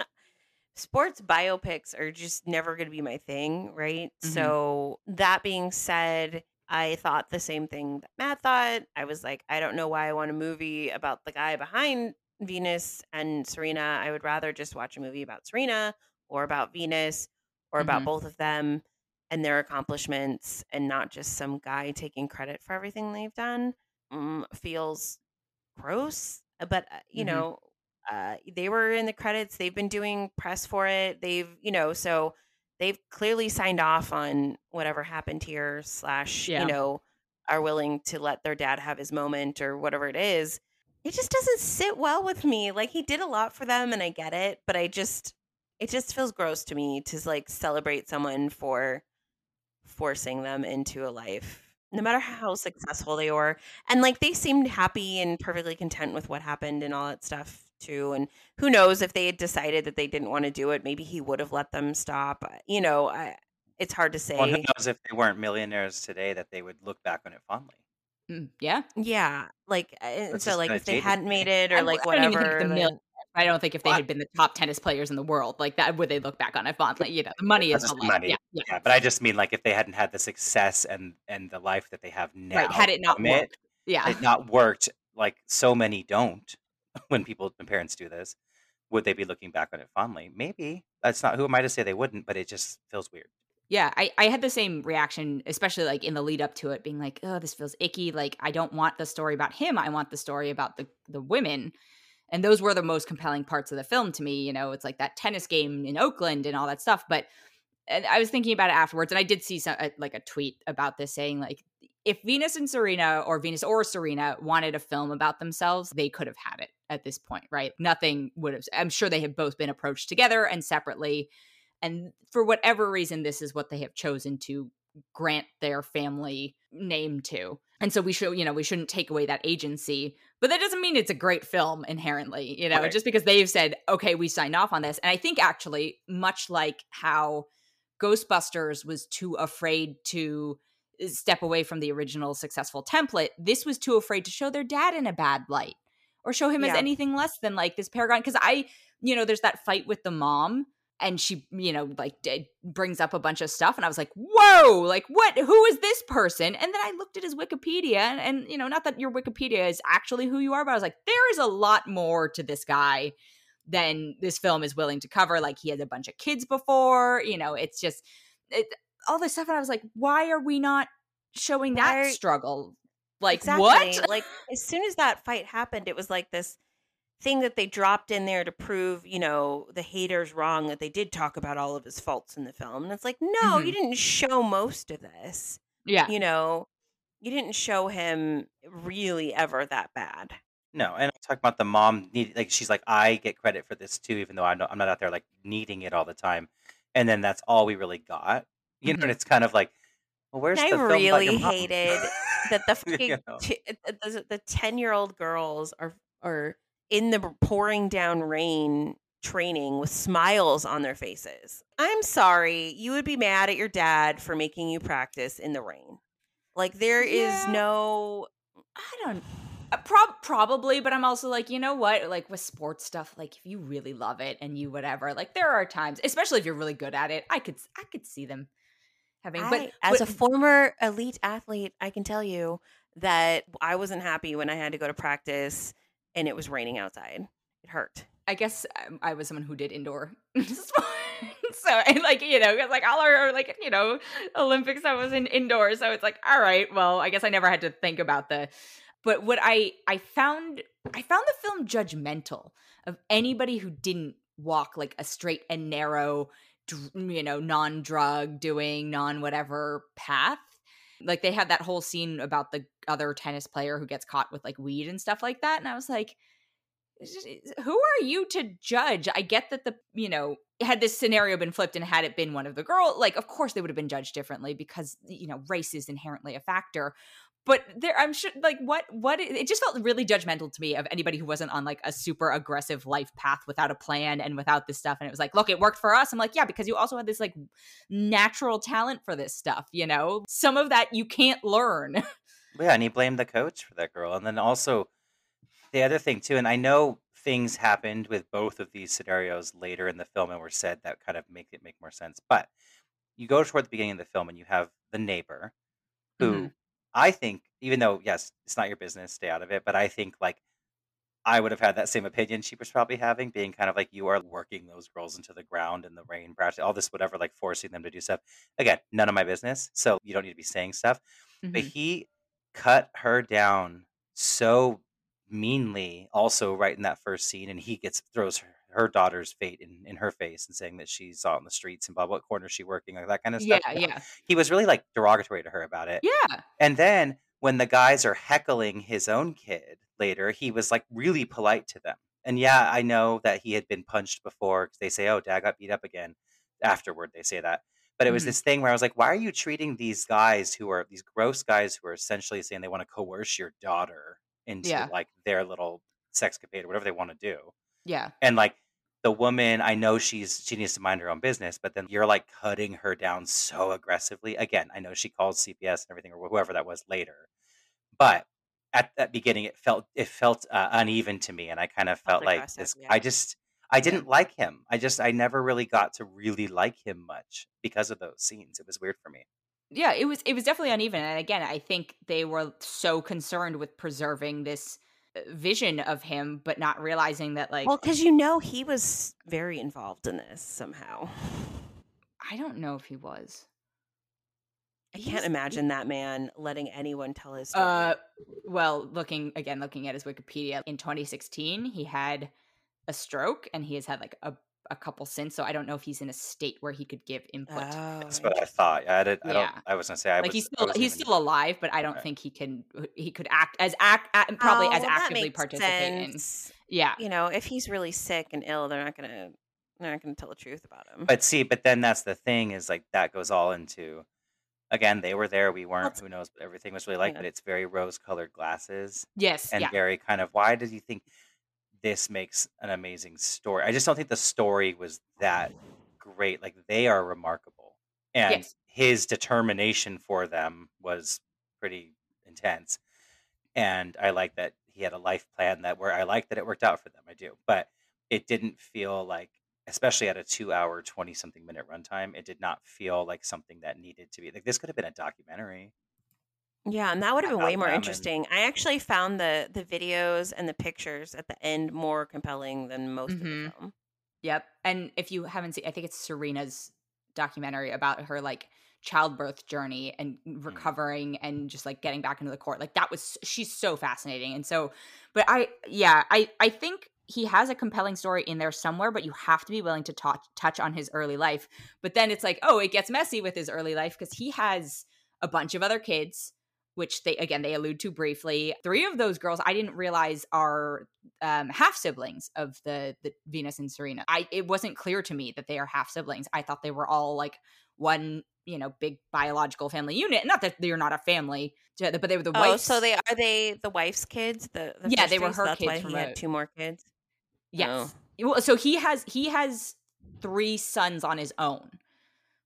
[LAUGHS] sports biopics are just never going to be my thing, right? Mhm. So, that being said, I thought the same thing that Matt thought. I was like, I don't know why I want a movie about the guy behind Venus and Serena. I would rather just watch a movie about Serena or about Venus or about Mhm. both of them and their accomplishments and not just some guy taking credit for everything they've done. Mm, feels gross, uh, but uh, you Mhm. know, uh, they were in the credits. They've been doing press for it. They've, you know, so they've clearly signed off on whatever happened here. Slash, Yeah. you know, are willing to let their dad have his moment or whatever it is. It just doesn't sit well with me. Like he did a lot for them, and I get it, but I just, it just feels gross to me to like celebrate someone for forcing them into a life no matter how successful they were and like they seemed happy and perfectly content with what happened and all that stuff too and who knows if they had decided that they didn't want to do it maybe he would have let them stop Uh, you know I, it's hard to say well, who knows if they weren't millionaires today that they would look back on it fondly Mm, yeah. yeah like uh, and That's so like if they hadn't made it or I- like I don't even think whatever the mil- I don't think if they Well, had been the top tennis players in the world, like that, would they look back on it fondly? You know, the money That's is the just money. Yeah, yeah. yeah but i just mean like if they hadn't had the success and and the life that they have now right. Had it not from it, worked, yeah. it not worked like so many don't [LAUGHS] when people when parents do this would they be looking back on it fondly maybe that's not who am i to say they wouldn't but it just feels weird Yeah, I, I had the same reaction, especially like in the lead up to it, being like, oh, this feels icky. Like, I don't want the story about him. I want the story about the, the women. And those were the most compelling parts of the film to me. You know, it's like that tennis game in Oakland and all that stuff. But and I was thinking about it afterwards, and I did see some, uh, like a tweet about this saying, like, if Venus and Serena or Venus or Serena wanted a film about themselves, they could have had it at this point, right? Nothing would have. I'm sure they have both been approached together and separately and for whatever reason this is what they have chosen to grant their family name to and so we should you know we shouldn't take away that agency but that doesn't mean it's a great film inherently you know Right. just because they've said okay we signed off on this and i think actually much like how ghostbusters was too afraid to step away from the original successful template this was too afraid to show their dad in a bad light or show him as anything less than like this paragon because i you know there's that fight with the mom and she you know like d- brings up a bunch of stuff and i was like whoa like what who is this person? And then i looked at his wikipedia and, and you know not that your wikipedia is actually who you are but i was like there is a lot more to this guy than this film is willing to cover like he had a bunch of kids before you know it's just it, all this stuff and i was like why are we not showing that Why- struggle like Exactly. what like [LAUGHS] as soon as that fight happened, it was like this thing that they dropped in there to prove, you know, the haters wrong that they did talk about all of his faults in the film. And it's like, no, you mm-hmm. didn't show most of this. yeah You know, you didn't show him really ever that bad. No, and I talk about the mom need like she's like I get credit for this too, even though I'm not, I'm not out there like needing it all the time. And then that's all we really got, you know. Mhm. And it's kind of like, well, where's And the I film about your really mom? hated that the [LAUGHS] You fucking know? t- uh, the- the 10 year old girls are are in the pouring down rain training with smiles on their faces. I'm sorry, you would be mad at your dad for making you practice in the rain. Like there is Yeah. no I don't. Uh, prob- probably, but I'm also like, you know what? Like with sports stuff, like if you really love it and you whatever, like there are times, especially if you're really good at it, I could I could see them having. I, but as but- a former elite athlete, I can tell you that I wasn't happy when I had to go to practice and it was raining outside. It hurt. I guess um, I was someone who did indoor [LAUGHS] so I like you know like all our like you know Olympics I was in indoors so it's like all right well I guess I never had to think about the but what I I found I found the film judgmental of anybody who didn't walk like a straight and narrow Mm, you know non drug doing non whatever path like they had that whole scene about the other tennis player who gets caught with like weed and stuff like that and I was like who are you to judge? I get that the you know had this scenario been flipped and had it been one of the girl, like of course they would have been judged differently because you know race is inherently a factor. But there, I'm sure, like what what it just felt really judgmental to me of anybody who wasn't on like a super aggressive life path without a plan and without this stuff. And it was like, look, it worked for us. I'm like, yeah, because you also had this like natural talent for this stuff. You know, some of that you can't learn. [LAUGHS] Yeah, and he blamed the coach for that girl. And then also the other thing too, and I know things happened with both of these scenarios later in the film and were said that kind of make it make more sense. But you go toward the beginning of the film and you have the neighbor who Mhm. I think, even though yes, it's not your business, stay out of it, but I think like I would have had that same opinion she was probably having, being kind of like you are working those girls into the ground in the rain, perhaps all this whatever, like forcing them to do stuff. Again, none of my business, so you don't need to be saying stuff but Mhm. he cut her down so meanly also right in that first scene and he gets throws her, her daughter's fate in, in her face and saying that she's out on the streets and blah what corner is she working like that kind of stuff yeah, yeah. he was really like derogatory to her about it yeah. and then when the guys are heckling his own kid later he was like really polite to them and yeah i know that he had been punched before they say oh dad got beat up again afterward they say that but it was Mhm. this thing where I was like, why are you treating these guys who are these gross guys who are essentially saying they want to coerce your daughter into Yeah. like their little sexcapade or whatever they want to do? Yeah. And like the woman, I know she's she needs to mind her own business, but then you're like cutting her down so aggressively. Again, I know she calls CPS and everything or whoever that was later, but at that beginning, it felt it felt uh, uneven to me, and I kind of Felt like this. yeah. I just I didn't like him. I just I never really got to really like him much because of those scenes. It was weird for me. yeah it was it was definitely uneven and again i think they were so concerned with preserving this vision of him but not realizing that like well, because you know he was very involved in this somehow. i don't know if he was I He's- can't imagine that man letting anyone tell his story. uh well looking again looking at his wikipedia in 2016 he had a stroke and he has had like a, a couple since so i don't know if he's in a state where he could give input Oh, That's what I thought. I did. I don't. Yeah. I was gonna say I like was. he's still he's even- still alive but i don't Right. think he can uh, he could act as act, uh, act probably Oh, as well, actively makes participate in yeah You know, if he's really sick and ill, they're not gonna they're not gonna tell the truth about him. But see, but then that's the thing is like that goes all into. Again, they were there. We weren't. it's- Who knows? But everything was really like. Yeah. But it's very rose-colored glasses. yes and yeah very kind of why did you think this makes an amazing story? I just don't think the story was that great. Like they are remarkable, and Yes. his determination for them was pretty intense. And I like that he had a life plan that where I like that it worked out for them. I do, but it didn't feel like especially at a two hour, 20 something minute runtime, it did not feel like something that needed to be like this could have been a documentary. Yeah, and that would have been way more them interesting. I actually found the the videos and the pictures at the end more compelling than most of the Mhm. film. Yep. And if you haven't seen, I think it's Serena's documentary about her like childbirth journey and recovering and just like getting back into the court. Like that was she's so fascinating. And so, but I yeah, I I think he has a compelling story in there somewhere, but you have to be willing to touch touch on his early life. But then it's like, oh, it gets messy with his early life because he has a bunch of other kids. Which they again they allude to briefly. Three of those girls I didn't realize are um, half siblings of the the Venus and Serena. I it wasn't clear to me that they are half siblings. I thought they were all like one you know big biological family unit. Not that they're not a family, but they were the Oh, wife's. so they are they the wife's kids? The, the Yeah, they were so her that's kids why he had two more kids. yes. Well, So he has he has three sons on his own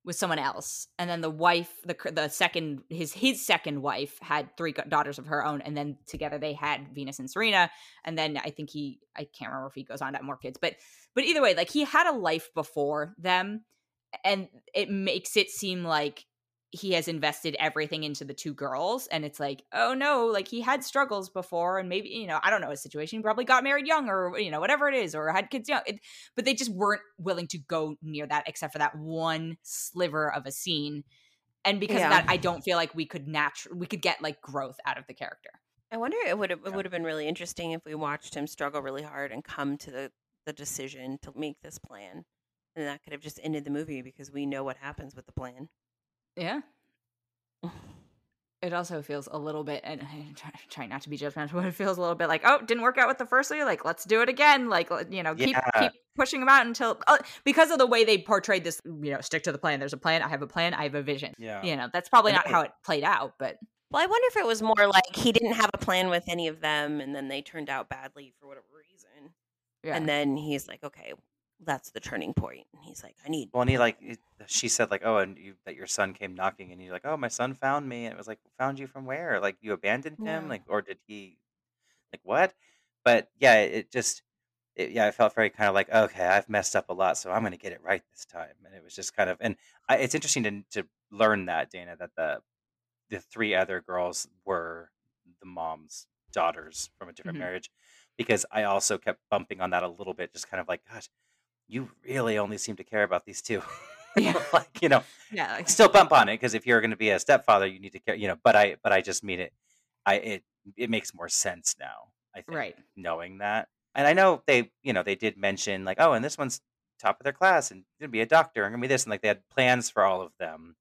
with someone else, and then the wife, the the second his his second wife had three daughters of her own, and then together they had Venus and Serena, and then I think he I can't remember if he goes on to have more kids, but but either way, like he had a life before them, and it makes it seem like he has invested everything into the two girls and it's like oh no like he had struggles before and maybe you know i don't know his situation he probably got married young or you know whatever it is or had kids young it, but they just weren't willing to go near that except for that one sliver of a scene and because Yeah. of that i don't feel like we could natural we could get like growth out of the character I wonder it would have it would have been really interesting if we watched him struggle really hard and come to the the decision to make this plan. And that could have just ended the movie because we know what happens with the plan. Yeah. It also feels a little bit and i try, try not to be judgmental but it feels a little bit like oh didn't work out with the first three like let's do it again. Like you know keep Yeah. keep pushing them out until uh, because of the way they portrayed this you know stick to the plan. There's a plan. I have a plan. I have a vision. Yeah. you know that's probably not how it played out but Well, I wonder if it was more like he didn't have a plan with any of them and then they turned out badly for whatever reason. yeah. And then he's like, okay, that's the turning point. And he's like, I need. Well, and he like it- she said like, oh, and you, that your son came knocking, and you're like, oh, my son found me, and it was like, found you from where? Like you abandoned him, Yeah. like, or did he, like what? But yeah, it just, it, yeah, I felt very kind of like, okay, I've messed up a lot, so I'm gonna get it right this time, and it was just kind of, and I, it's interesting to to learn that Dana that the the three other girls were the mom's daughters from a different Mhm. marriage, because I also kept bumping on that a little bit, just kind of like, gosh, you really only seem to care about these two. Yeah. [LAUGHS] like you know, yeah like, still bump on it because if you're going to be a stepfather, you need to care. You know, but I but I just mean it. I it it makes more sense now. I think right knowing that, and I know they you know they did mention like oh, and this one's top of their class and gonna be a doctor and gonna be this and like they had plans for all of them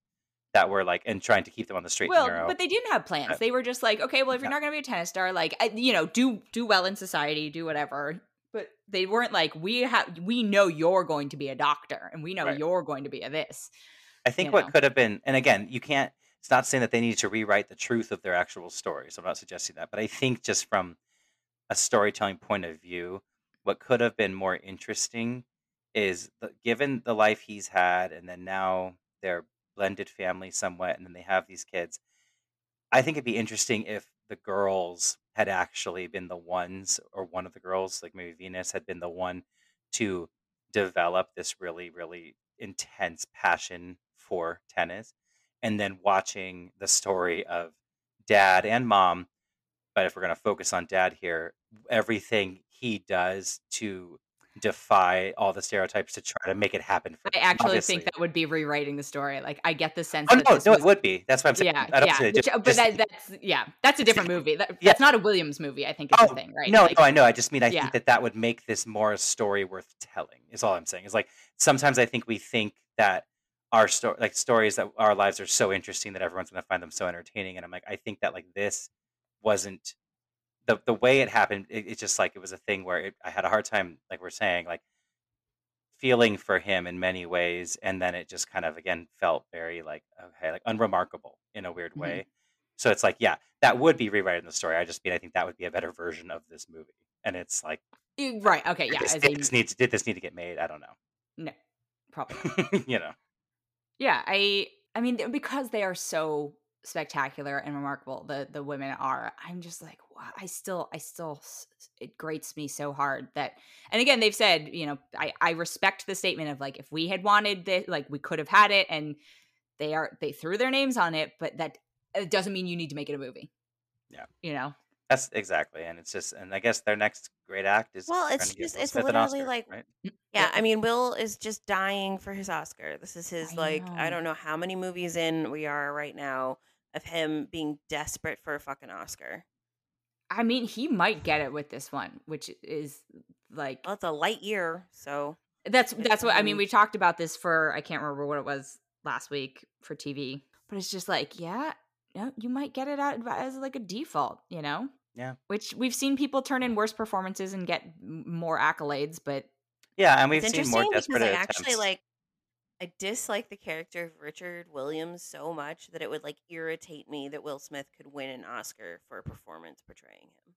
that were like and trying to keep them on the straight well and narrow. but they didn't have plans Uh, they were just like okay well if you're no. not going to be a tennis star like I, you know do do well in society do whatever but they weren't like we have we know you're going to be a doctor and we know Right. you're going to be a this I think you what know. could have been, and again, you can't. It's not saying that they need to rewrite the truth of their actual story. So I'm not suggesting that, but I think just from a storytelling point of view, what could have been more interesting is the, given the life he's had, and then now their blended family somewhat, and then they have these kids. I think it'd be interesting if the girls had actually been the ones, or one of the girls, like maybe Venus, had been the one to develop this really, really intense passion for tennis. And then watching the story of dad and mom, but if we're going to focus on dad here, everything he does to defy all the stereotypes to try to make it happen for I actually obviously. think that would be rewriting the story. Like I get the sense. Oh that no, no, was, it would be. That's what I'm saying. Yeah, I don't yeah. say Which, just, uh, but that, that's yeah, that's a different movie. That, Yeah. That's not a Williams movie. I think is Oh, the thing, right? No, Like, no, I know. I just mean I Yeah. think that that would make this more a story worth telling. Is all I'm saying. Is like sometimes I think we think that our story, like stories that our lives are so interesting that everyone's going to find them so entertaining, and I'm like, I think that like this wasn't the the way it happened. It, it's just like it was a thing where it, I had a hard time, like we're saying, like feeling for him in many ways, and then it just kind of again felt very like okay, like unremarkable in a weird Mhm. way. So it's like, yeah, that would be rewriting the story. I just mean I think that would be a better version of this movie. And it's like, right? Okay, yeah. this, did a this need to, did this need to get made? I don't know. no, probably. [LAUGHS] you know, Yeah, I I mean because they are so spectacular and remarkable the the women are i'm just like wow i still i still it grates me so hard that and again they've said you know i i respect the statement of like if we had wanted this like we could have had it and they are they threw their names on it but that it doesn't mean you need to make it a movie Yeah. you know That's exactly, and it's just, and I guess their next great act is Well, it's just it's Smith literally Oscar, like right? Mm, yeah, I mean Will is just dying for his Oscar. This is his I like I don't know how many movies in we are right now of him being desperate for a fucking Oscar. i mean he might get it with this one which is like Well, it's a light year, so That's that's what I mean. We talked about this for I can't remember what it was last week for TV, but it's just like, yeah, no, you might get it out as like a default, you know? Yeah. Which we've seen people turn in worse performances and get more accolades, but Yeah, and we've it's seen more interesting because I attempts. actually like I dislike the character of Richard Williams so much that it would like irritate me that Will Smith could win an Oscar for a performance portraying him.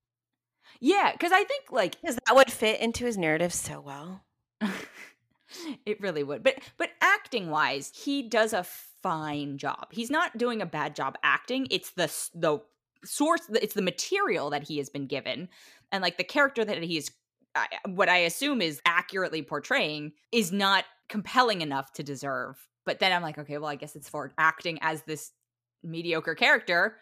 yeah, because I think like Because that would fit into his narrative so well. [LAUGHS] it really would. But but acting wise, he does a fine job. He's not doing a bad job acting. It's the the source. It's the material that he has been given, and like the character that he is. What I assume is accurately portraying is not compelling enough to deserve. But then I'm like, okay, well, I guess it's for acting as this mediocre character.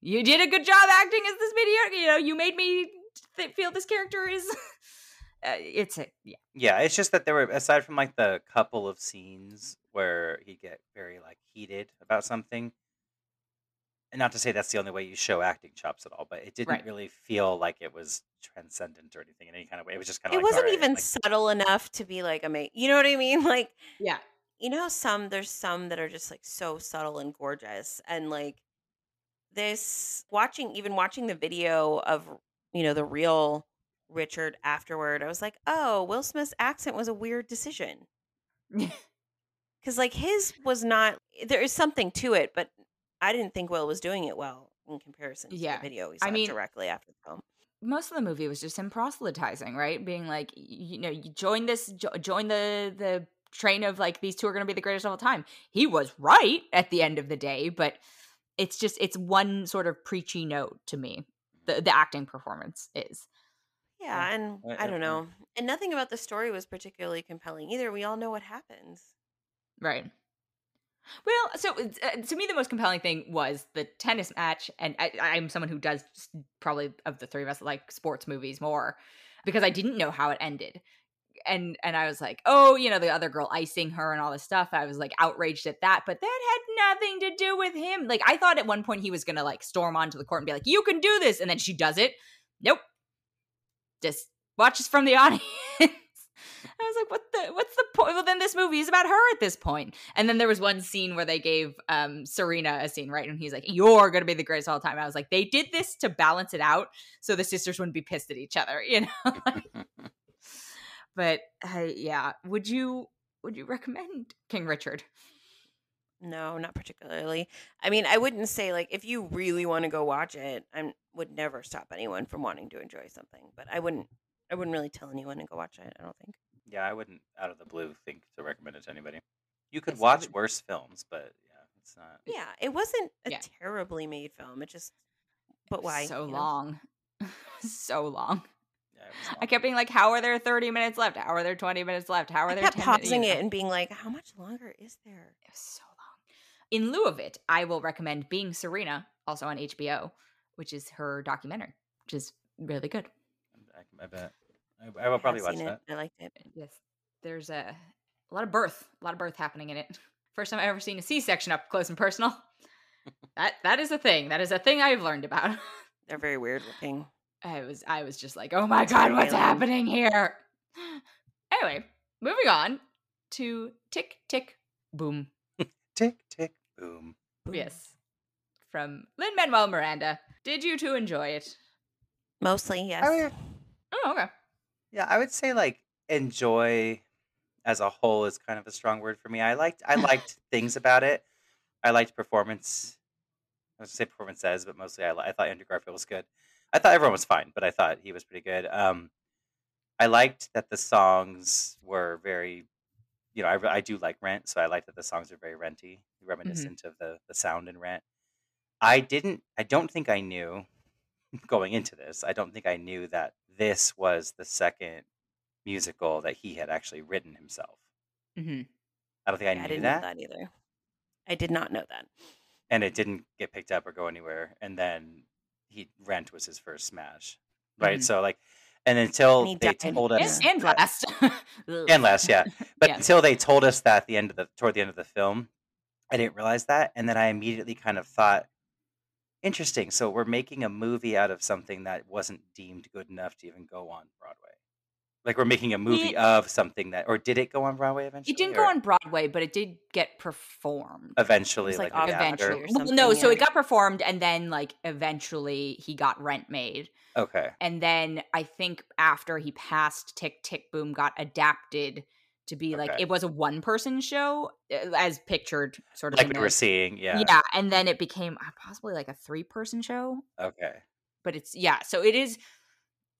You did a good job acting as this mediocre. You know, you made me th- feel this character is. [LAUGHS] uh, it's a yeah. Yeah, it's just that there were aside from like the couple of scenes where he'd get very like heated about something. And not to say that's the only way you show acting chops at all, but it didn't Right. really feel like it was transcendent or anything in any kind of way. It was just kind It of like wasn't "Alright," even like, subtle enough to be like amazing. You know what I mean? [LAUGHS] Like Yeah. you know, some there's some that are just like so subtle and gorgeous, and like this watching even watching the video of you know the real Richard afterward, I was like, oh, Will Smith's accent was a weird decision [LAUGHS] because like his was not. There is something to it, but I didn't think Will was doing it well in comparison to Yeah. the video we I saw mean, directly after the film. Most of the movie was just him proselytizing, right? Being like, y- you know, you join this, jo- join the the train of like these two are going to be the greatest of all time. He was right at the end of the day, but it's just it's one sort of preachy note to me. The the acting performance is Yeah, and I- I I- don't know. And nothing about the story was particularly compelling either. We all know what happens. right. Well, so uh, to me, the most compelling thing was the tennis match, and I, I'm someone who does probably of the three of us like sports movies more because I didn't know how it ended, and and I was like, oh, you know, the other girl icing her and all this stuff. I was like outraged at that, but that had nothing to do with him. Like I thought at one point he was gonna like storm onto the court and be like, you can do this, and then she does it. Nope, just watches from the [LAUGHS] audience. I was like, what the what's the point? Well, then this movie is about her at this point. And then there was one scene where they gave um Serena a scene, right? And he's like, You're gonna be the greatest all the time. I was like, they did this to balance it out so the sisters wouldn't be pissed at each other, [LAUGHS] you know? but yeah, would you would you recommend King Richard? No, not particularly. I mean, I wouldn't say like if you really want to go watch it, I would never stop anyone from wanting to enjoy something. But I wouldn't. I wouldn't really tell anyone to go watch it. I don't think. yeah, I wouldn't out of the blue think to recommend it to anybody. You could Yes, watch would- worse films, but yeah, it's not. Yeah, it wasn't a Yeah. terribly made film. It just. But why? So you know? long. [LAUGHS] so long. Yeah, it was I long. kept being like, How are there 30 minutes left? How are there 20 minutes left? How are I there kept 10 minutes? pausing you it and being like, "How much longer is there?" It was so long. In lieu of it, I will recommend Being Serena, also on HBO, which is her documentary, which is really good. I, I bet. I, I will probably have watch seen that. It. I liked it. Yes, there's a, a lot of birth, a lot of birth happening in it. [LAUGHS] First time I've ever seen a C-section up close and personal. [LAUGHS] that that is a thing. That is a thing I've learned about. They're very weird looking. [LAUGHS] I was I was just like, oh my It's god, what's alien. happening here? [GASPS] Anyway, moving on to Tick Tick Boom. Tick tick boom. Yes, from Lin Manuel Miranda. Did you two enjoy it? Mostly, oh, yes. Oh, yeah. Oh, okay. Yeah, I would say like enjoy as a whole is kind of a strong word for me. I liked I [LAUGHS] liked things about it. I liked performance. I was gonna say performance says, but mostly I, li- I thought Andrew Garfield was good. I thought everyone was fine, but I thought he was pretty good. Um, I liked that the songs were very, you know, I, I do like Rent, so I liked that the songs are very renty, reminiscent of the the sound in Rent. I didn't. I don't think I knew [LAUGHS] going into this. I don't think I knew that this was the second musical that he had actually written himself. hmm I don't think I knew didn't that, know that either. I did not know that. and it didn't get picked up or go anywhere. And then he Rent was his first smash, right? Mhm. So like, and until And they died. told And, us, and last. [LAUGHS] and last, yeah, [LAUGHS] but Yeah. until they told us that at the end of the toward the end of the film, I didn't realize that, and then I immediately kind of thought, interesting. So we're making a movie out of something that wasn't deemed good enough to even go on Broadway. Like we're making a movie It- of something that, or did it go on Broadway eventually? It didn't or go on Broadway, but it did get performed. eventually, like, like, after? Broadway or [LAUGHS] Eventually, well, no. something, So yeah. it got performed, and then like eventually he got Rent made, Okay, and then I think after he passed, Tick Tick Boom got adapted to be like it was a one person show uh, as pictured, sort of like we were seeing, yeah. yeah, and then it became uh, possibly like a three person show. Okay, but it's yeah so it is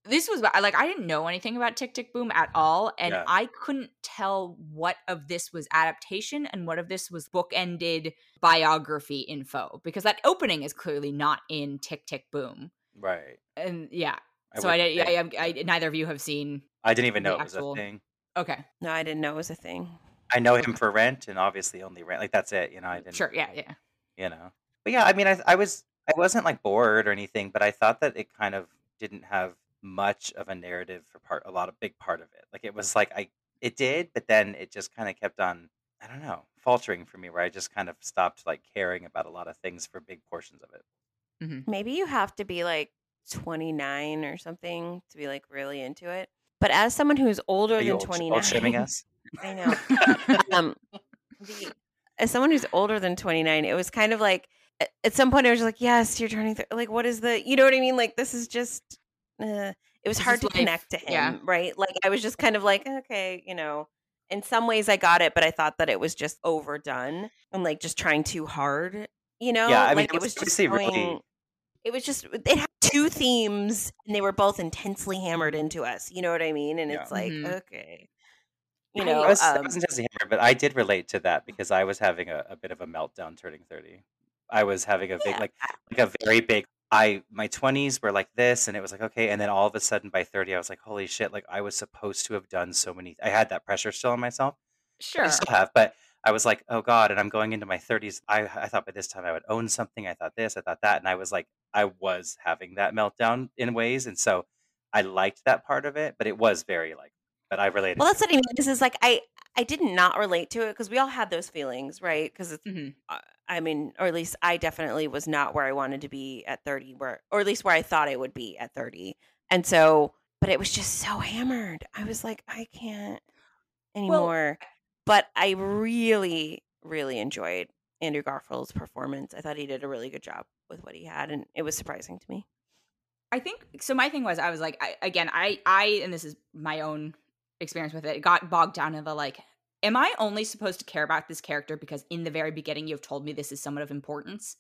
this was like i didn't know anything about tick tick boom at all and Yeah. i couldn't tell what of this was adaptation and what of this was bookended biography info because that opening is clearly not in tick tick boom right. and yeah I so I, I. I, I neither of you have seen I didn't even know it was a thing. Okay No, I didn't know it was a thing. I know him [LAUGHS] for Rent, and obviously only Rent. Like that's it. You know, I mm, didn't. sure yeah yeah you know but yeah i mean I, I was i wasn't like bored or anything but i thought that it kind of didn't have much of a narrative for part a lot of big part of it like it was like i it did but then it just kind of kept on i don't know faltering for me where i just kind of stopped like caring about a lot of things for big portions of it mm-hmm. Maybe you have to be like 29 or something to be like really into it. But as someone who's older are than old, 29, old shaming us [LAUGHS] I know. [LAUGHS] um, the, as someone who's older than 29, it was kind of like at, some point I was just like, yes, you're turning. Th-. Like, what is the? You know what I mean? Like, this is just. Uh, it was This hard to life. connect to him, Yeah. right? Like, I was just kind of like, okay, you know. In some ways, I got it, but I thought that it was just overdone and like just trying too hard. You know, Yeah, I mean, like it it was was just really- It was just it had two themes, and they were both intensely hammered into us. You know what I mean? And Yeah. it's like, Mhm. okay, you know, I was, I um, wasn't intensely hammered, but I did relate to that because I was having a, a bit of a meltdown turning 30. I was having a big, Yeah. like, like a very big, I, my 20s were like this, and it was like, okay. And then all of a sudden by 30, I was like, holy shit, like, I was supposed to have done so many, I had that pressure still on myself. sure I sure still have, but I was like, oh God, and I'm going into my 30s. I, I thought by this time I would own something. I thought this, I thought that. And I was like, I was having that meltdown in ways. And so I liked that part of it, but it was very like, but I related. Well, that's what I mean. This is like I I did not relate to it because we all had those feelings, right? Because it's Mhm. uh, I mean, or at least I definitely was not where I wanted to be at thirty, where or at least where I thought I would be at thirty, and so, but it was just so hammered. I was like, I can't anymore. But I really, really enjoyed Andrew Garfield's performance. I thought he did a really good job with what he had, and it was surprising to me. I think so. My thing was, I was like, I, again, I, I, and this is my own experience with it. Got bogged down in the like, am I only supposed to care about this character because in the very beginning you've told me this is somewhat of importance?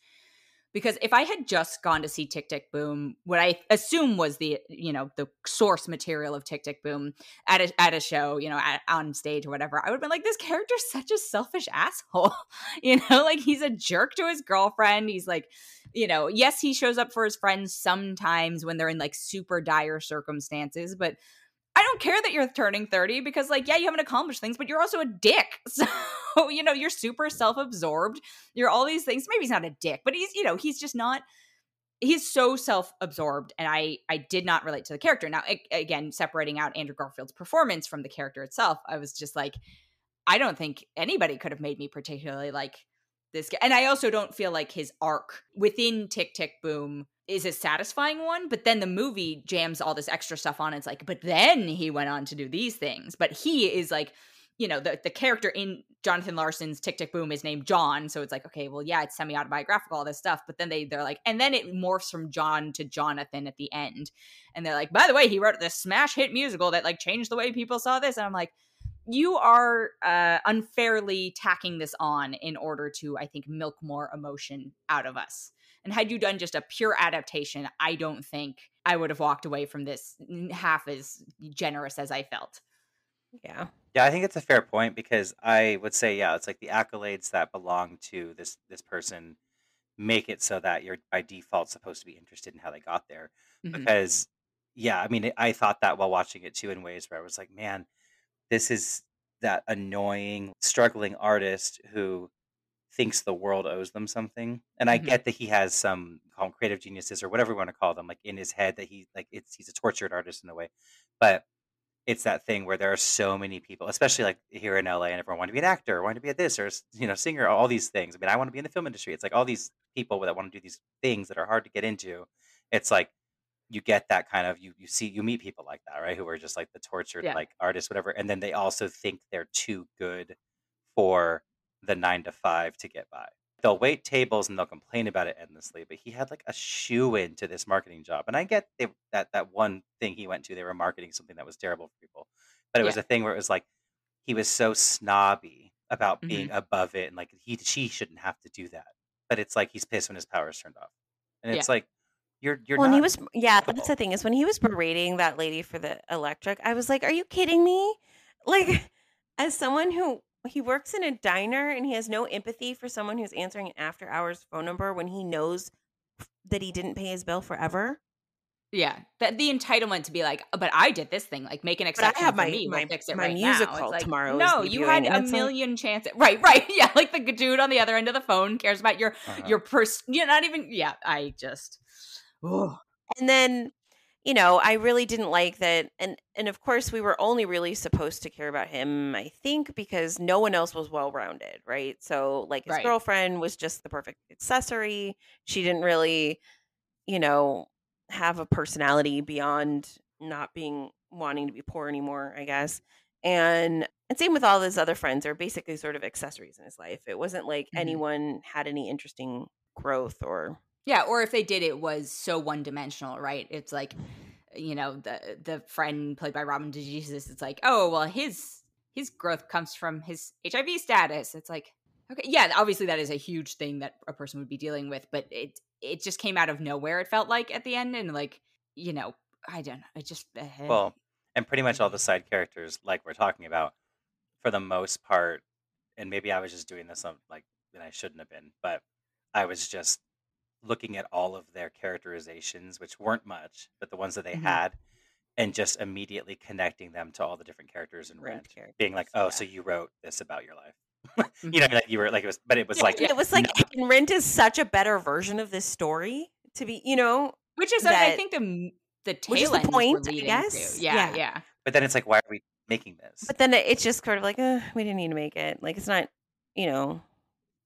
Because if I had just gone to see Tick Tick Boom, what I assume was the you know the source material of Tick Tick Boom at a at a show, you know, at, on stage or whatever, I would have been like, this character's such a selfish asshole, [LAUGHS] you know, like he's a jerk to his girlfriend. He's like, you know, yes, he shows up for his friends sometimes when they're in like super dire circumstances, but I don't care that you're turning 30 because, like, yeah, you haven't accomplished things, but you're also a dick. [LAUGHS] So, you know, you're super self absorbed. You're all these things. Maybe he's not a dick, but he's, you know, he's just not. He's so self-absorbed, and I I did not relate to the character. Now, again, separating out Andrew Garfield's performance from the character itself, I was just like, I don't think anybody could have made me particularly like this guy. And I also don't feel like his arc within Tick Tick Boom is a satisfying one. But then the movie jams all this extra stuff on. It's like, but then he went on to do these things. But he is like, you know, the, the character in Jonathan Larson's Tick Tick Boom is named John. So it's like, okay, well, yeah, it's semi autobiographical, all this stuff. But then they, they're like, and then it morphs from John to Jonathan at the end. And they're like, by the way, he wrote this smash hit musical that like changed the way people saw this. And I'm like, you are uh, unfairly tacking this on in order to, I think, milk more emotion out of us. And had you done just a pure adaptation, I don't think I would have walked away from this half as generous as I felt. Yeah. Yeah, I think it's a fair point because I would say, yeah, it's like the accolades that belong to this this person make it so that you're by default supposed to be interested in how they got there Mhm. because yeah i mean i thought that while watching it too in ways where i was like man this is that annoying struggling artist who thinks the world owes them something and i Mhm. get that he has some call creative geniuses or whatever we want to call them like in his head that he like it's he's a tortured artist in a way but it's that thing where there are so many people, especially like here in LA, and everyone want to be an actor, want to be a this or you know singer, all these things. I mean, I want to be in the film industry. It's like all these people that want to do these things that are hard to get into. It's like you get that kind of you you see you meet people like that, right? Who are just like the tortured Yeah. like artists, whatever, and then they also think they're too good for the nine to five to get by. They'll wait tables and they'll complain about it endlessly. But he had like a shoe in to this marketing job, and I get they, that that one thing he went to, they were marketing something that was terrible for people, but it was a thing where it was like he was so snobby about being mm-hmm. above it, and like he she shouldn't have to do that. But it's like he's pissed when his power's turned off, and it's like you're you're well, and he was yeah. That's the thing is when he was berating that lady for the electric, I was like, "Are you kidding me?" Like, [LAUGHS] as someone who he works in a diner and he has no empathy for someone who's answering an after hours phone number when he knows that he didn't pay his bill forever. Yeah, that the entitlement to be like, "Oh, but I did this thing, like make an But I exception have for my- me. my- we'll fix it my right musical It's like, tomorrow is No, you had a it's like- million chances. [LAUGHS] Right, right. [LAUGHS] Yeah, like the dude on the other end of the phone cares about your Uh-huh. your pers. You're not even. Yeah, I just. Oh, and then you know i really didn't like that and and of course we were only really supposed to care about him i think because no one else was well rounded right so like his Right. girlfriend was just the perfect accessory she didn't really you know have a personality beyond not being wanting to be poor anymore i guess and and same with all his other friends they're basically sort of accessories in his life it wasn't like Mhm. anyone had any interesting growth or Yeah, or if they did, it was so one dimensional, right? It's like, you know, the the friend played by Robin DeJesus. It's like, oh well, his his growth comes from his HIV status. It's like, okay, yeah, obviously that is a huge thing that a person would be dealing with, but it it just came out of nowhere. It felt like at the end, and like, you know, I don't know, it just uh, Well, and pretty much all the side characters, like we're talking about, for the most part, and maybe I was just doing this on like and I shouldn't have been, but I was just looking at all of their characterizations, which weren't much, but the ones that they Mhm. had, and just immediately connecting them to all the different characters in Rent Rent, being like, "Oh, characters, so you wrote this about your life." [LAUGHS] You know, like you were like it was, but it was Yeah, like it was like no- and Rent is such a better version of this story to be, you know. which is I that- think the the tail which is the end point, we're I leading guess. to. Yeah, Yeah. yeah, but then it's like, why are we making this? But then it- it's just sort of like, uh, we didn't need to make it. Like it's not, you know.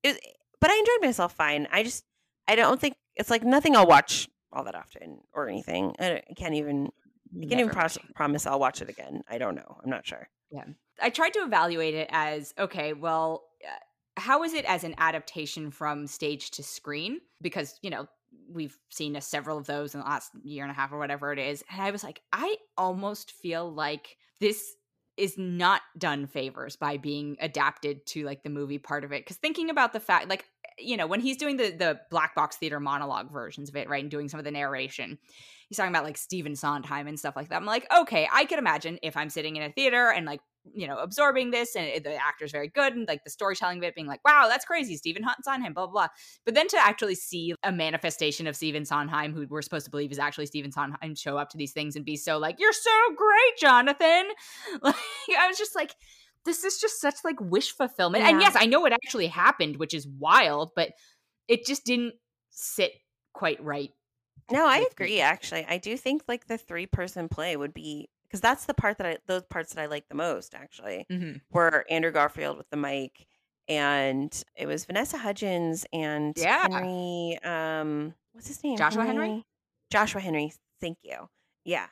It, but I enjoyed myself fine. I just, I don't think it's like nothing I'll watch all that often or anything. I, I can't even, I can't even Never mind. promise I'll watch it again. I don't know. I'm not sure. Yeah. I tried to evaluate it as okay, well, uh, how is it as an adaptation from stage to screen? Because, you know, we've seen a, several of those in the last year and a half or whatever it is. And I was like, I almost feel like this is not done favors by being adapted to like the movie part of it. Because thinking about the fact, like, you know, when he's doing the the black box theater monologue versions of it, right, and doing some of the narration, he's talking about like Stephen Sondheim and stuff like that. I'm like, okay, I can imagine if I'm sitting in a theater and like you know absorbing this and the actor's very good and like the storytelling of it being like, wow, that's crazy, Stephen Sondheim, blah blah blah. But then to actually see a manifestation of Stephen Sondheim, who we're supposed to believe is actually Stephen Sondheim, show up to these things and be so like, you're so great, Jonathan. [LAUGHS] Like I was just like. This is just such like wish fulfillment. And yes, I know it actually happened, which is wild, but it just didn't sit quite right No, I agree. Actually, I do think like the three person play would be because that's the part that I those parts that I like the most. Actually, Mm-hmm. were Andrew Garfield with the mic, and it was Vanessa Hudgens and Yeah. Henry. Um, what's his name? Joshua Henry? Joshua Henry. Thank you. Yeah,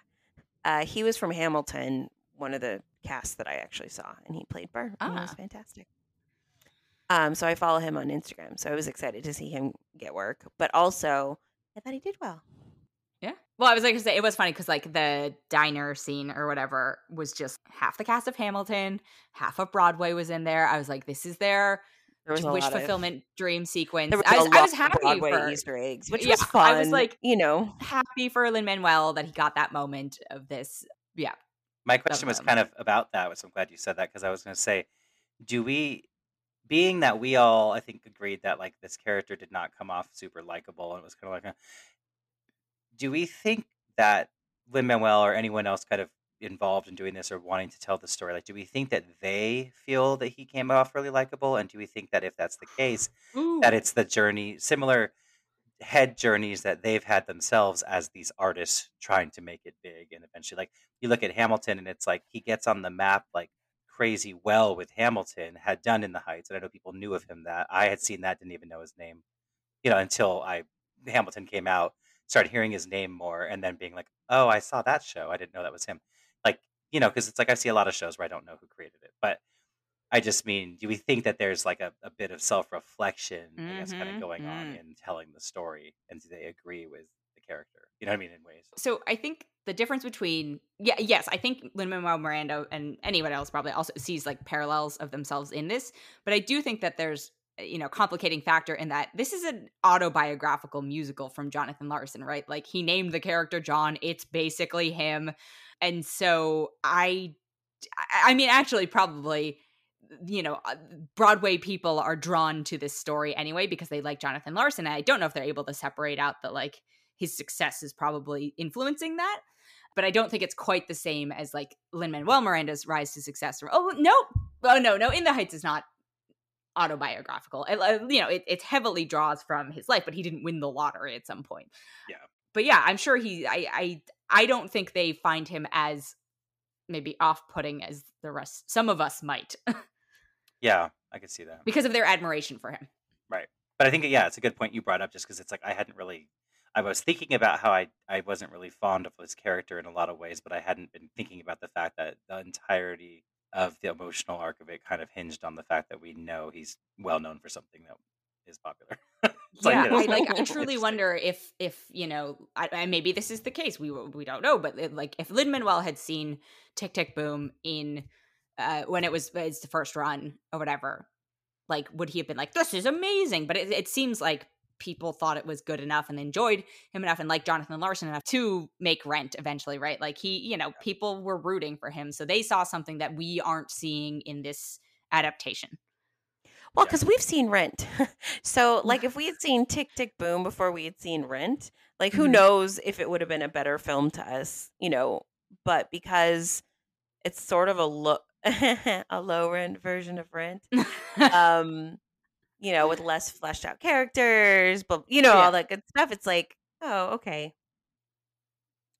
uh, he was from Hamilton, one of the casts that I actually saw, and he played Burr. And it was Ah. fantastic. Um, so I follow him on Instagram, so I was excited to see him get work, but also I thought he did well. Yeah. Well, I was like to say it was funny because like the diner scene or whatever was just half the cast of Hamilton, half of Broadway was in there. I was like, this is their wish lot of- fulfillment dream sequence. There was I a was, lot I was happy Broadway for Easter eggs, which Yeah, was fun. I was like- you know, happy for Lin Manuel that he got that moment of this. Yeah. My question was kind of about that, so I'm glad you said that because I was going to say, do we being that we all, I think, agreed that like this character did not come off super likable and it was kind of like, a, do we think that Lin Manuel or anyone else kind of involved in doing this or wanting to tell the story, like, do we think that they feel that he came off really likable, and do we think that if that's the case, Ooh. that it's the journey, similar head journeys that they've had themselves as these artists trying to make it big and eventually like you look at Hamilton and it's like he gets on the map like crazy well with Hamilton had done in the Heights and I know people knew of him that I had seen that didn't even know his name you know until I Hamilton came out started hearing his name more and then being like oh I saw that show I didn't know that was him. Like you know because it's like I see a lot of shows where I don't know who created it but I just mean, do we think that there's like a, a bit of self reflection, I guess, kind of Mhm, going on mm. in telling the story? And do they agree with the character? You know what I mean? In ways. So I think the difference between yeah, yes, I think Lin Manuel Miranda and anyone else probably also sees like parallels of themselves in this, but I do think that there's uh, you know complicating factor in that this is an autobiographical musical from Jonathan Larson, right? Like he named the character John, it's basically him, and so I, I I mean, actually, probably you know, uh, Broadway people are drawn to this story anyway because they like Jonathan Larson. I don't know if they're able to separate out that like his success is probably influencing that. But I don't think it's quite the same as like Lin Manuel Miranda's rise to success. Or, Oh no, oh no, no, In the Heights is not autobiographical. It, uh, you know, it, it heavily draws from his life, but he didn't win the lottery at some point. Yeah. But yeah, I'm sure he. I I I don't think they find him as maybe off-putting as the rest. Some of us might. [LAUGHS] Yeah, I could see that. because of their admiration for him. Right. But I think, yeah, it's a good point you brought up just because it's like I hadn't really. I was thinking about how I, I wasn't really fond of his character in a lot of ways, but I hadn't been thinking about the fact that the entirety of the emotional arc of it kind of hinged on the fact that we know he's well known for something that is popular. [LAUGHS] It's like, yeah, I, like I [LAUGHS] truly wonder if if you know, I, I, maybe this is the case. We we don't know, but it, like if Lin Manuel had seen Tick Tick Boom in uh, when it was it's the first run or whatever, like would he have been like, "This is amazing"? But it, it seems like people thought it was good enough and enjoyed him enough and like Jonathan Larson enough to make Rent eventually, right? Like he, you know, people were rooting for him, so they saw something that we aren't seeing in this adaptation. Well, Yeah. because we've seen Rent. [LAUGHS] so, like, if we had seen Tick Tick Boom before we had seen Rent, like, who Mhm. knows if it would have been a better film to us, you know? But because it's sort of a low, [LAUGHS] a low rent version of Rent, [LAUGHS] um, you know, with less fleshed out characters, but you know, Yeah. all that good stuff. It's like, oh, okay.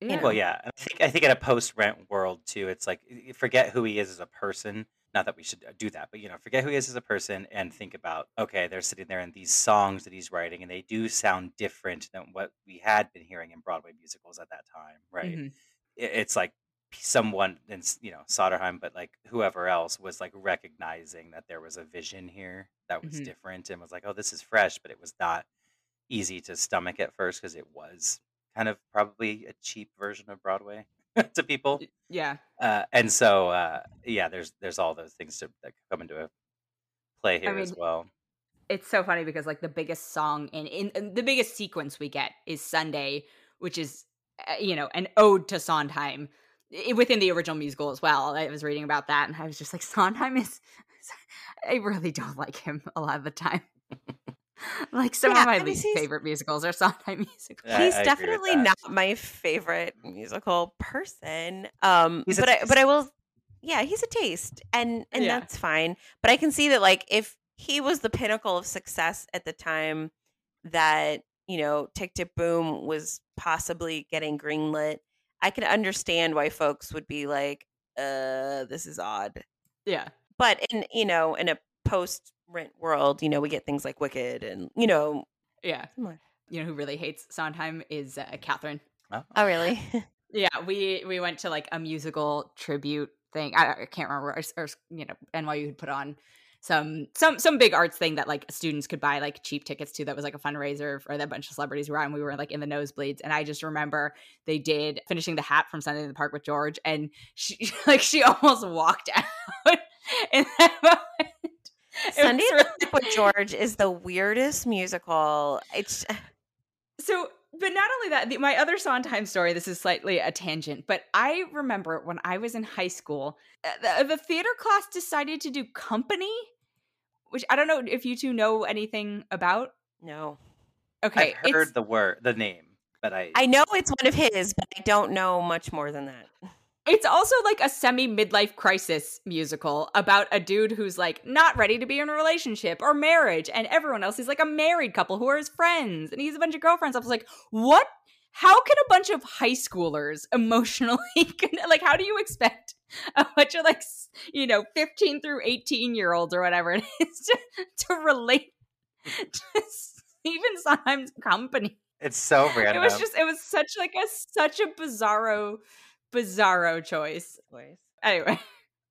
Yeah. Well, yeah, I think I think in a post rent world too, it's like forget who he is as a person. Not that we should uh, do that, but you know, forget who he is as a person and think about okay, they're sitting there and these songs that he's writing, and they do sound different than what we had been hearing in Broadway musicals at that time, right? Mhm. it's like someone in you know Sondheim, but like whoever else was like recognizing that there was a vision here that was Mhm. different and was like, oh, this is fresh, but it was not easy to stomach at first because it was kind of probably a cheap version of Broadway [LAUGHS] to people. Yeah. Uh, and so uh, yeah, there's there's all those things to, that come into a play here as mean, well. it's so funny because like the biggest song in, in, in the biggest sequence we get is Sunday, which is uh, you know an ode to Sondheim i- within the original musical as well. I was reading about that and I was just like Sondheim is [LAUGHS] I really don't like him a lot of the time. [LAUGHS] like some Yeah, of my I mean, least favorite musicals are Sondheim [LAUGHS] musicals. Yeah, He's I definitely not my favorite musical person. Um, He's but I, but. I will, yeah, he's a taste, and and Yeah. that's fine. But I can see that like if he was the pinnacle of success at the time that you know Tick Tick Boom was possibly getting greenlit, I can understand why folks would be like, uh, this is odd. Yeah. But in you know in a post rent world, you know we get things like Wicked and you know. Yeah. Similar. You know who really hates Sondheim is uh, Catherine. Oh. Oh really? [LAUGHS] Yeah, we we went to like a musical tribute thing. I, I can't remember, or, or you know, NYU had put on some some some big arts thing that like students could buy like cheap tickets to. That was like a fundraiser for that bunch of celebrities were on. We were like in the nosebleeds, and I just remember they did finishing the hat from Sunday in the Park with George, and she [LAUGHS] like she almost walked [LAUGHS] out in that moment. It Sunday in really- the Park with George is the weirdest musical. It's So, but not only that, the, my other Sondheim story, this is slightly a tangent, but I remember when I was in high school, uh, the, the theater class decided to do company which I don't know if you two know anything about. No. Okay, I've heard the word, the name, but I, I know it's one of his, but I don't know much more than that. It's also like a semi midlife crisis musical about a dude who's like not ready to be in a relationship or marriage, and everyone else is like a married couple who are his friends, and he's a bunch of girlfriends. I was like, what? How can a bunch of high schoolers emotionally [LAUGHS] like? How do you expect [LAUGHS] a bunch of like you know fifteen through eighteen year olds or whatever it [LAUGHS] is to, to relate [LAUGHS] to Stephen Sondheim's company? it's so random. It was just it was such like a such a bizarro bizarro choice. Anyway,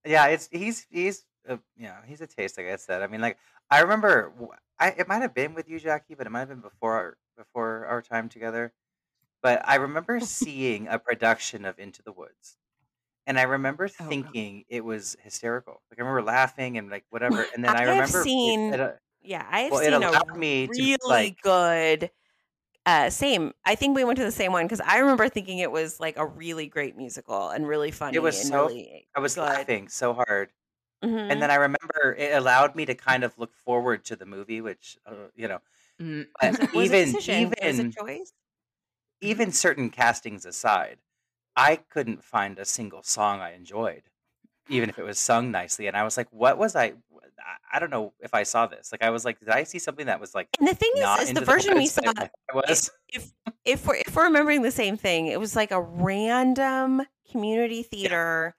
Yeah, it's he's he's uh, you know he's a taste like I said. I mean, like I remember i it might have been with you, Jacque, but it might have been before our, before our time together. But I remember seeing a production of Into the Woods, and I remember Oh, thinking it was hysterical. Like I remember laughing and like [LAUGHS] whatever. And then I I have remember it- seen it, uh, Yeah, I have well, it seen a allowed me to really like good. Uh, same. I think we went to the same one because I remember thinking it was like a really great musical and really funny. was and so- really I was good. laughing so hard. And then I remember it allowed me to kind of look forward to the movie, which uh, you know, Mm. but Was [LAUGHS] it- was it a even decision? Was even it choice? even certain castings aside, I couldn't find a single song I enjoyed, even if it was sung nicely. And I was like, what was I? I- don't know if I saw this. Like, I was like, did I see something that was like And the thing is, is the version we saw. that I thought it was? If we're if we're remembering the same thing, it was like a random community theater,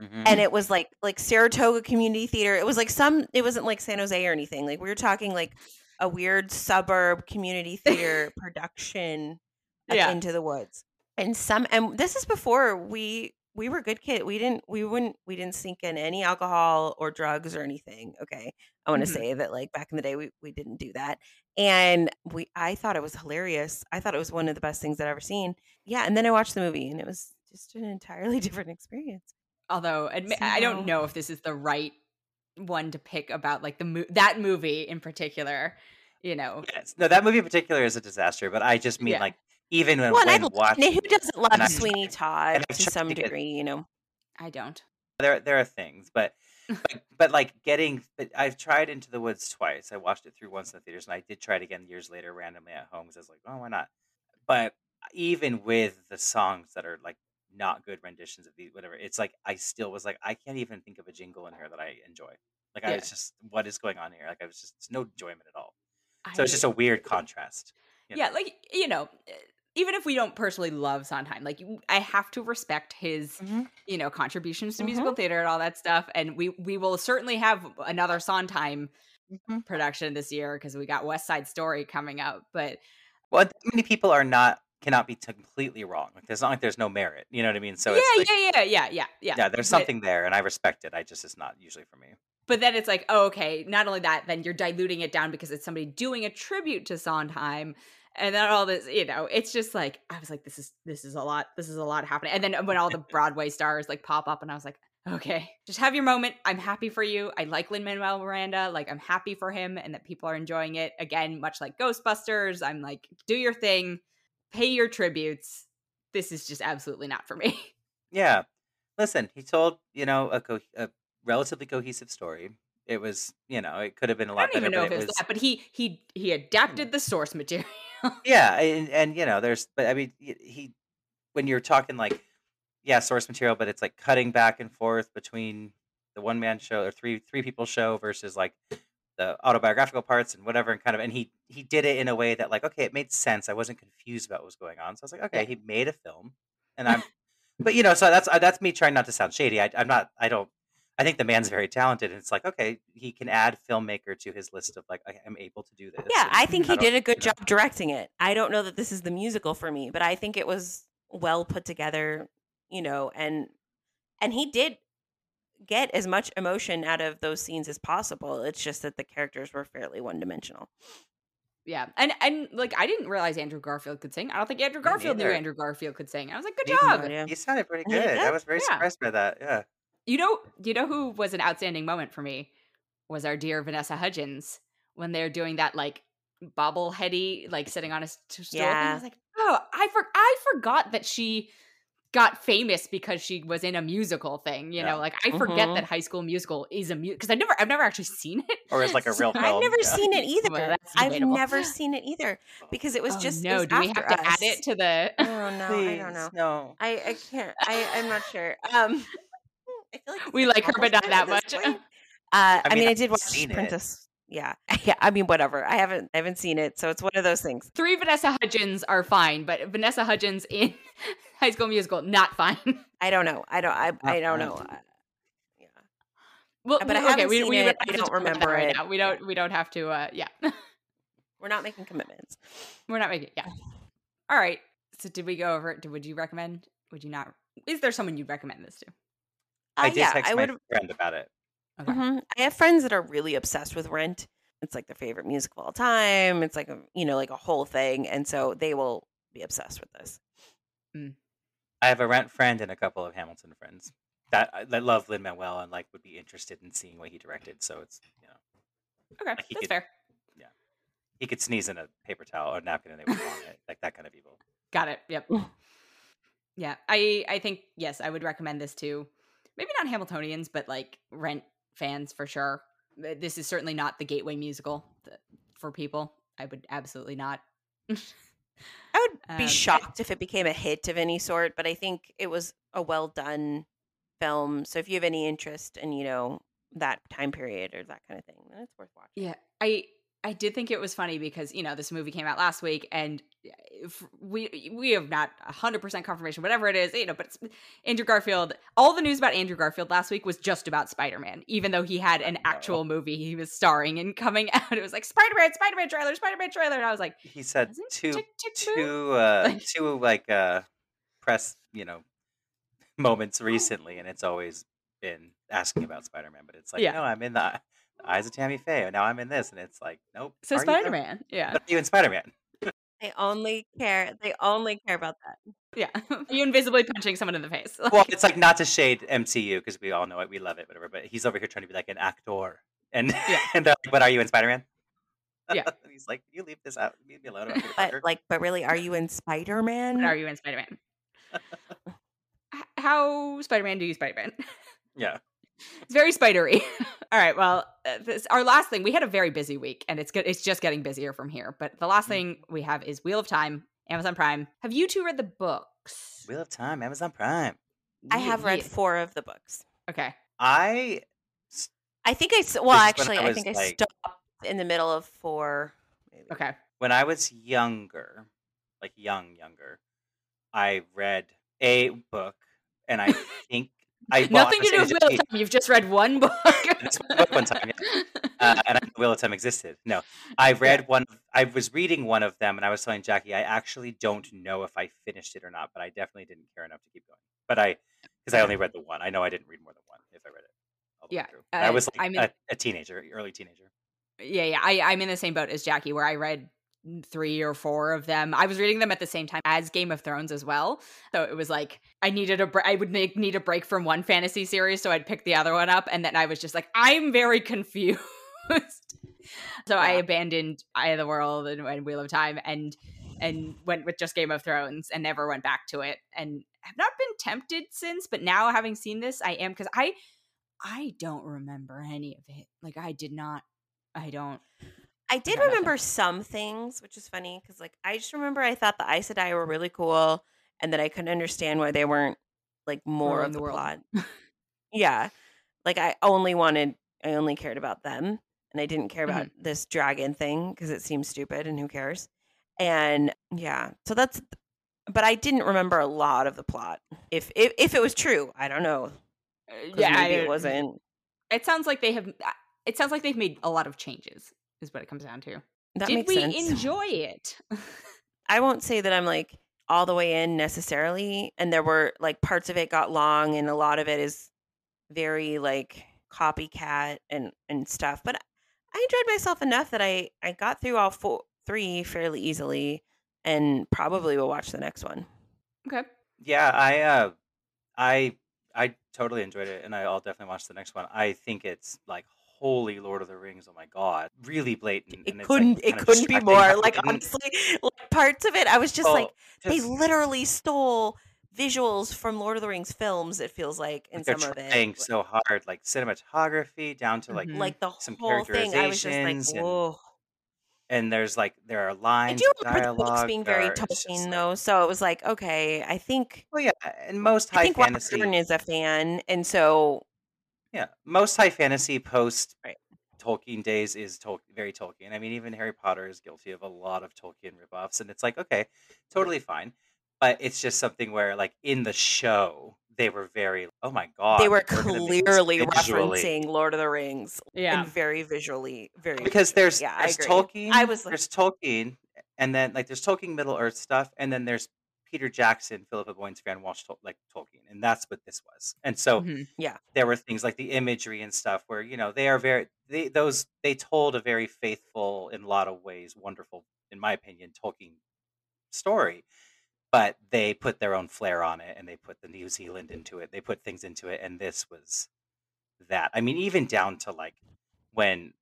Mhm. and it was like like Saratoga Community Theater. It was like some. It wasn't like San Jose or anything. Like we were talking like a weird suburb community theater [LAUGHS] production Yeah. Into the Woods. And some and this is before we we were good kid. We didn't we wouldn't we didn't sink in any alcohol or drugs or anything. Okay. I want to Mhm. say that like back in the day we, we didn't do that. And we I thought it was hilarious. I thought it was one of the best things I'd ever seen. Yeah, and then I watched the movie and it was just an entirely [LAUGHS] different experience. Although admi- I don't know if this is the right one to pick about like the mo- that movie in particular. You know, Yes. No, that movie in particular is a disaster. But I just mean Yeah. like even when, Well, and I when love- watching and who doesn't love and Sweeney Todd to some to get- degree, you know? I don't. there there are things, but [LAUGHS] but, but like getting. But I've tried Into the Woods twice. I watched it through once in the theaters, and I did try it again years later randomly at home because I was like, oh, why not? But even with the songs that are like not good renditions of these, whatever, it's like I still was like, I can't even think of a jingle in here that I enjoy. Like I was just, what is going on here? Like I was just, it's no enjoyment at all. So I- it's just a weird contrast. you know? yeah, like you know, eh, even if we don't personally love Sondheim, like I have to respect his you know contributions to musical theater and all that stuff, and we we will certainly have another Sondheim Mhm. production this year because we got West Side Story coming up, but Well, many people are not cannot be completely wrong. Like there's not like there's no merit. You know what I mean? So yeah, it's like, yeah, yeah, yeah, yeah, yeah, yeah, there's But- something there, and I respect it. I just it's not usually for me. But then it's like, oh, okay, not only that, then you're diluting it down because it's somebody doing a tribute to Sondheim. And then all this, you know, it's just like I was like, this is this is a lot, this is a lot happening. And then when all the [LAUGHS] Broadway stars like pop up, and I was like, okay, just have your moment. I'm happy for you. I like Lin Manuel Miranda. Like I'm happy for him and that people are enjoying it. Again, much like Ghostbusters, I'm like, do your thing, pay your tributes. This is just absolutely not for me. [LAUGHS] Yeah, listen, he told you know a, co- a relatively cohesive story. It was you know it could have been a lot I don't even better, know but if it was, that, but he he he hmm. adapted the source material. [LAUGHS] yeah, and, and you know there's but I mean he when you're talking like yeah source material, but it's like cutting back and forth between the one man show or three three people show versus like the autobiographical parts and whatever and kind of and he he did it in a way that like okay it made sense. I wasn't confused about what was going on. So i was like okay Yeah. he made a film and [LAUGHS] i'm but you know so that's uh, that's me trying not to sound shady. I, i'm not i don't i think the man's very talented and it's like okay he can add filmmaker to his list of like I- i'm able to do this Yeah, and I think he don't- did a good you know. job directing it. I don't know that this is the musical for me, but I think it was well put together, you know, and and he did get as much emotion out of those scenes as possible. It's just that the characters were fairly one-dimensional. Yeah, and and like I didn't realize Andrew Garfield could sing. I don't think Andrew Garfield knew. Andrew Garfield could sing. I was like, good Me job. he sounded pretty [LAUGHS] He good i was very yeah. surprised by that yeah You know, you know who was an outstanding moment for me was our dear Vanessa Hudgens when they're doing that like bobbleheady, like sitting on a st- stool. thing. I was like, oh, I for- I forgot that she got famous because she was in a musical thing. You Yeah. know, like I forget Mhm. that High School Musical is a musical because I never, I've never actually seen it. Or it's like a [LAUGHS] real So- film. I've never yeah. seen it [LAUGHS] either. Well, I've never [LAUGHS] seen it either because it was Oh, just it no. was Do we have after to add it to the? Oh no, I don't know. no. I I can't. I I'm not sure. Um, I feel like We like her, but not that much. [LAUGHS] Uh, I mean, mean, I did watch seen it. Princess. Yeah, [LAUGHS] yeah. I mean, whatever. I haven't I haven't seen it, so it's one of those things. Three Vanessa Hudgens are fine, but Vanessa Hudgens in [LAUGHS] High School Musical not fine. I don't know. I don't. I I don't know. Uh, yeah. Well, But I okay, haven't we, seen we it. don't I have to don't talk about remember right it. now. We don't. We don't have to. Uh, yeah, We're not making commitments. we're not making. Yeah. All right. So did we go over it? Did, would you recommend? Would you not? Is there someone you'd recommend this to? Uh, I did yeah, text I my would. friend about it. Okay. Mhm. I have friends that are really obsessed with Rent. It's like their favorite music of all time. It's like a you know like a whole thing, and so they will be obsessed with this. I have a rent friend and a couple of Hamilton friends that that love Lin Manuel and like would be interested in seeing what he directed. So it's you know Okay, Like he that's could- fair. he could sneeze in a paper towel or napkin and they would want it, [LAUGHS] like that kind of evil. Got it. Yep. Mm. [LAUGHS] yeah, I I think yes, I would recommend this to maybe not Hamiltonians, but like Rent fans for sure. This is certainly not the gateway musical for people. I would absolutely not. [LAUGHS] I would be Um, shocked if it became a hit of any sort, but I think it was a well done film. So if you have any interest in, you know, that time period or that kind of thing, then it's worth watching. Yeah, I I did think it was funny because you know this movie came out last week, and if we we have not hundred percent confirmation, whatever it is, you know. But Andrew Garfield. All the news about Andrew Garfield last week was just about Spider Man, even though he had an actual movie he was starring in coming [LAUGHS] out. It was like Spider Man, Spider Man trailer, Spider Man trailer, and I was like, He said two Tick, Tick, two uh two like uh press you know moments recently, and it's always been asking about Spider Man, but it's like Yeah. no, I'm in the eyes of Tammy Faye, and now I'm in this, and it's like nope. so are you, though? Spider Man, yeah, But are you in Spider Man? They only care. They only care about that. yeah. Are [LAUGHS] you invisibly punching someone in the face. [LAUGHS] Well, it's like not to shade MCU because we all know it, we love it, whatever. But he's over here trying to be like an actor, and Yeah. [LAUGHS] and like, but are you in Spider Man? Yeah. he's like, you leave this out, leave me alone. about But like, but really, are you in Spider Man? Are you in Spider Man? How Spider Man do you Spider Man? yeah, It's very spidery. [LAUGHS] All right. Well, uh, this, our last thing we had a very busy week, and it's good. It's just getting busier from here. But the last Mm. thing we have is Wheel of Time, Amazon Prime. Have you two read the books? Wheel of Time, Amazon Prime. I have read four of the books. Okay. I I think I well, This is when actually, I I, was, think I stopped in the middle of four. Maybe. Okay. when I was younger, like young, younger, I read a book, and I [LAUGHS] think I [LAUGHS] Nothing to do with of Time. You've just read one [LAUGHS] book. book one time, uh, [LAUGHS] and I Wheel of Time existed. No, I read one. I was reading one of them, and I was telling Jacque, I actually don't know if I finished it or not, but I definitely didn't care enough to keep going. But I, because I only read the one, I know I didn't read more than one if I read it. All the way Yeah. And I uh, was like I mean- a, a teenager, early teenager. yeah, yeah. I, I'm in the same boat as Jacque, where I read three or four of them. I was reading them at the same time as Game of Thrones as well. So it was like I needed a break. I would make, need a break from one fantasy series, so I'd pick the other one up, and then I was just like, I'm very [LAUGHS] confused. so I abandoned Eye of the World and, and Wheel of Time, and and went with just Game of Thrones, and never went back to it, and have not been tempted since. But now, having seen this, I am because I I don't remember any of it. Like I did not. I don't. I did got nothing. remember some things, which is funny because, like, I just remember I thought the Aes Sedai were really cool, and that I couldn't understand why they weren't like more of the the, world. plot. [LAUGHS] yeah, like I only wanted, I only cared about them, and I didn't care about Mm-hmm. this dragon thing because it seems stupid and who cares. And yeah, so that's. But I didn't remember a lot of the plot. If if, if it was true, I don't know. Yeah, maybe I- it wasn't. It sounds like they have. It sounds like they've made a lot of changes. Is what it comes down to. That Did makes we sense. enjoy it? [LAUGHS] I won't say that I'm like all the way in necessarily. And there were like parts of it got long and a lot of it is very like copycat and and stuff. But I enjoyed myself enough that I I got through all four three fairly easily and probably will watch the next one. okay. Yeah, I uh I I totally enjoyed it and I'll definitely watch the next one. I think it's like holy Lord of the Rings, oh my god. Really blatant. It couldn't like, it couldn't be more. Like didn't- honestly, [LAUGHS] like parts of it I was just Oh, like they literally stole visuals from Lord of the Rings films. It feels like in Like some of it, trying so hard, like cinematography down to like like the some whole thing. I was just like, characterizations and whoa. and there's like there are lines. I do remember the books being very just Tolkien like though, so it was like, okay, I think well, yeah, and most I high think Robert fantasy, Jordan is a fan, and so yeah, most high fantasy post right. Tolkien days is Tol- very Tolkien. I mean, even Harry Potter is guilty of a lot of Tolkien ripoffs, and it's like, okay, totally fine. But it's just something where, like, in the show, they were very, oh my god. they god, were like, we're gonna make this clearly visually. referencing Lord of the Rings Yeah. and very visually, very Because visually. there's Yeah, I there's agree. I Tolkien, was like, there's Tolkien, and then like there's Tolkien Middle Earth stuff, and then there's Peter Jackson, Philippa Boyens fan watched Tol- like Tolkien, and that's what this was. And so Mhm. yeah, there were things like the imagery and stuff where you know they are very they those they told a very faithful in a lot of ways wonderful in my opinion Tolkien story but they put their own flair on it and they put the New Zealand into it they put things into it and this was that I mean even down to like when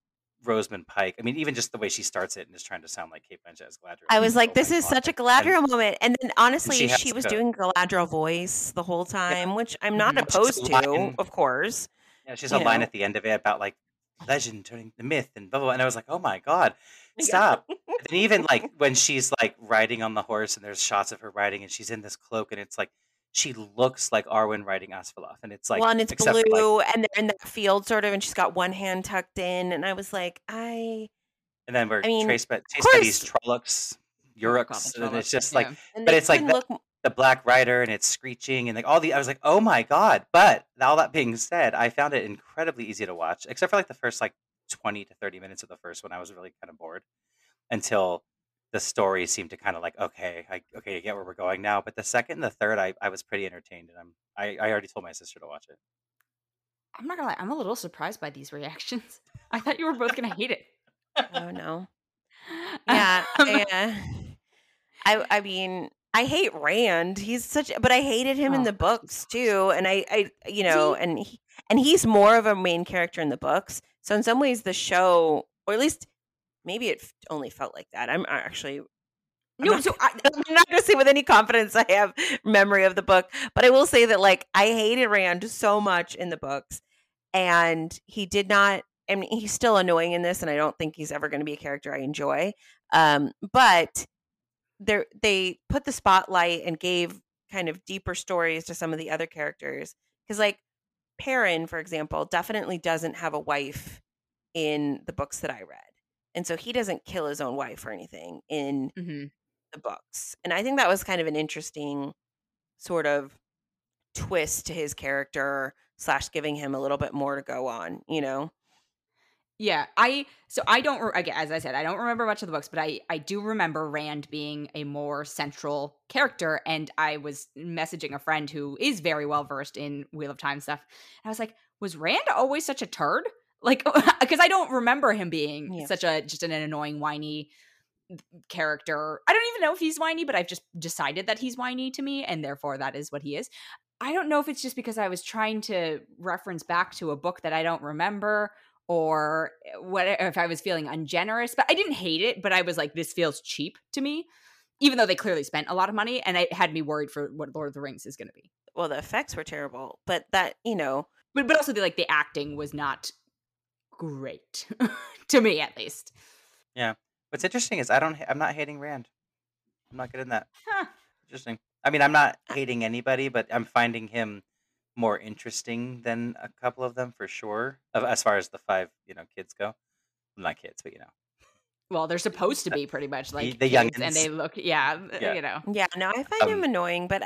Rosamund Pike I mean even just the way she starts it and is trying to sound like Cate Blanchett as Galadriel I was like oh this is such a and moment, and then and honestly, she she was to doing Galadriel voice the whole yeah time, which I'm not Mhm. which opposed to, line of course. Yeah, she's a line at the end of it about like legend turning the myth and blah blah. blah. And I was like, oh my god, yeah, stop! And even like [LAUGHS] when she's like riding on the horse and there's shots of her riding and she's in this cloak and it's like she looks like Arwen riding Asfaloth and it's like well, and it's except for like blue, and they're in that field sort of, and she's got one hand tucked in, and I was like, I, and then we're I mean, traced by of chased by these course, Trollocs, Oh my god, the Uruks, and it's Trollocs. just like, Yeah. and but it's like couldn't the, the Black Rider and it's screeching and like all the. I was like, oh my god! But all that being said, I found it incredibly easy to watch, except for like the first like twenty to thirty minutes of the first one. I was really kind of bored until the story seemed to kind of like okay I okay I get where we're going now but the second and the third I, I was pretty entertained and I'm I, I already told my sister to watch it I'm not gonna lie, I'm a little surprised by these reactions. [LAUGHS] I thought you were both gonna hate it. [LAUGHS] Oh no, yeah, [LAUGHS] Um, I, uh, I, I mean, I hate Rand. He's such, but I hated him in oh, the books too, and I, I, you know, See, and he, and he's more of a main character in the books. So in some ways, the show, or at least maybe it only felt like that. I'm actually I'm no, not. so I, [LAUGHS] I'm not going to say with any confidence I have memory of the book, but I will say that like I hated Rand so much in the books, and he did not. I mean, he's still annoying in this, and I don't think he's ever going to be a character I enjoy. Um, but they they put the spotlight and gave kind of deeper stories to some of the other characters because, like Perrin, for example, definitely doesn't have a wife in the books that I read, and so he doesn't kill his own wife or anything in Mhm. the books. And I think that was kind of an interesting sort of twist to his character slash giving him a little bit more to go on, you know? Yeah, I so I don't re- as I said I don't remember much of the books, but I I do remember Rand being a more central character, and I was messaging a friend who is very well versed in Wheel of Time stuff, and I was like, was Rand always such a turd? Like, [LAUGHS] because I don't remember him being Yeah. such a just an annoying whiny character. I don't even know if he's whiny, but I've just decided that he's whiny to me, and therefore that is what he is. I don't know if it's just because I was trying to reference back to a book that I don't remember or eh, what eh, if I was feeling ungenerous, but I didn't hate it, but I was like this feels cheap to me. Even though they clearly spent a lot of money and it had me worried for what Lord of the Rings is going to be. Well, the effects were terrible, but that, you know, But but also the like the acting was not great [LAUGHS] to me at least. yeah what's interesting is I don't I'm not hating Rand I'm not good in that Huh. interesting I mean I'm not hating anybody but I'm finding him more interesting than a couple of them for sure as far as the five you know kids go well, not kids but you know Well, they're supposed to be pretty much like the young, and they look yeah, yeah you know. yeah, no, I find him um annoying, but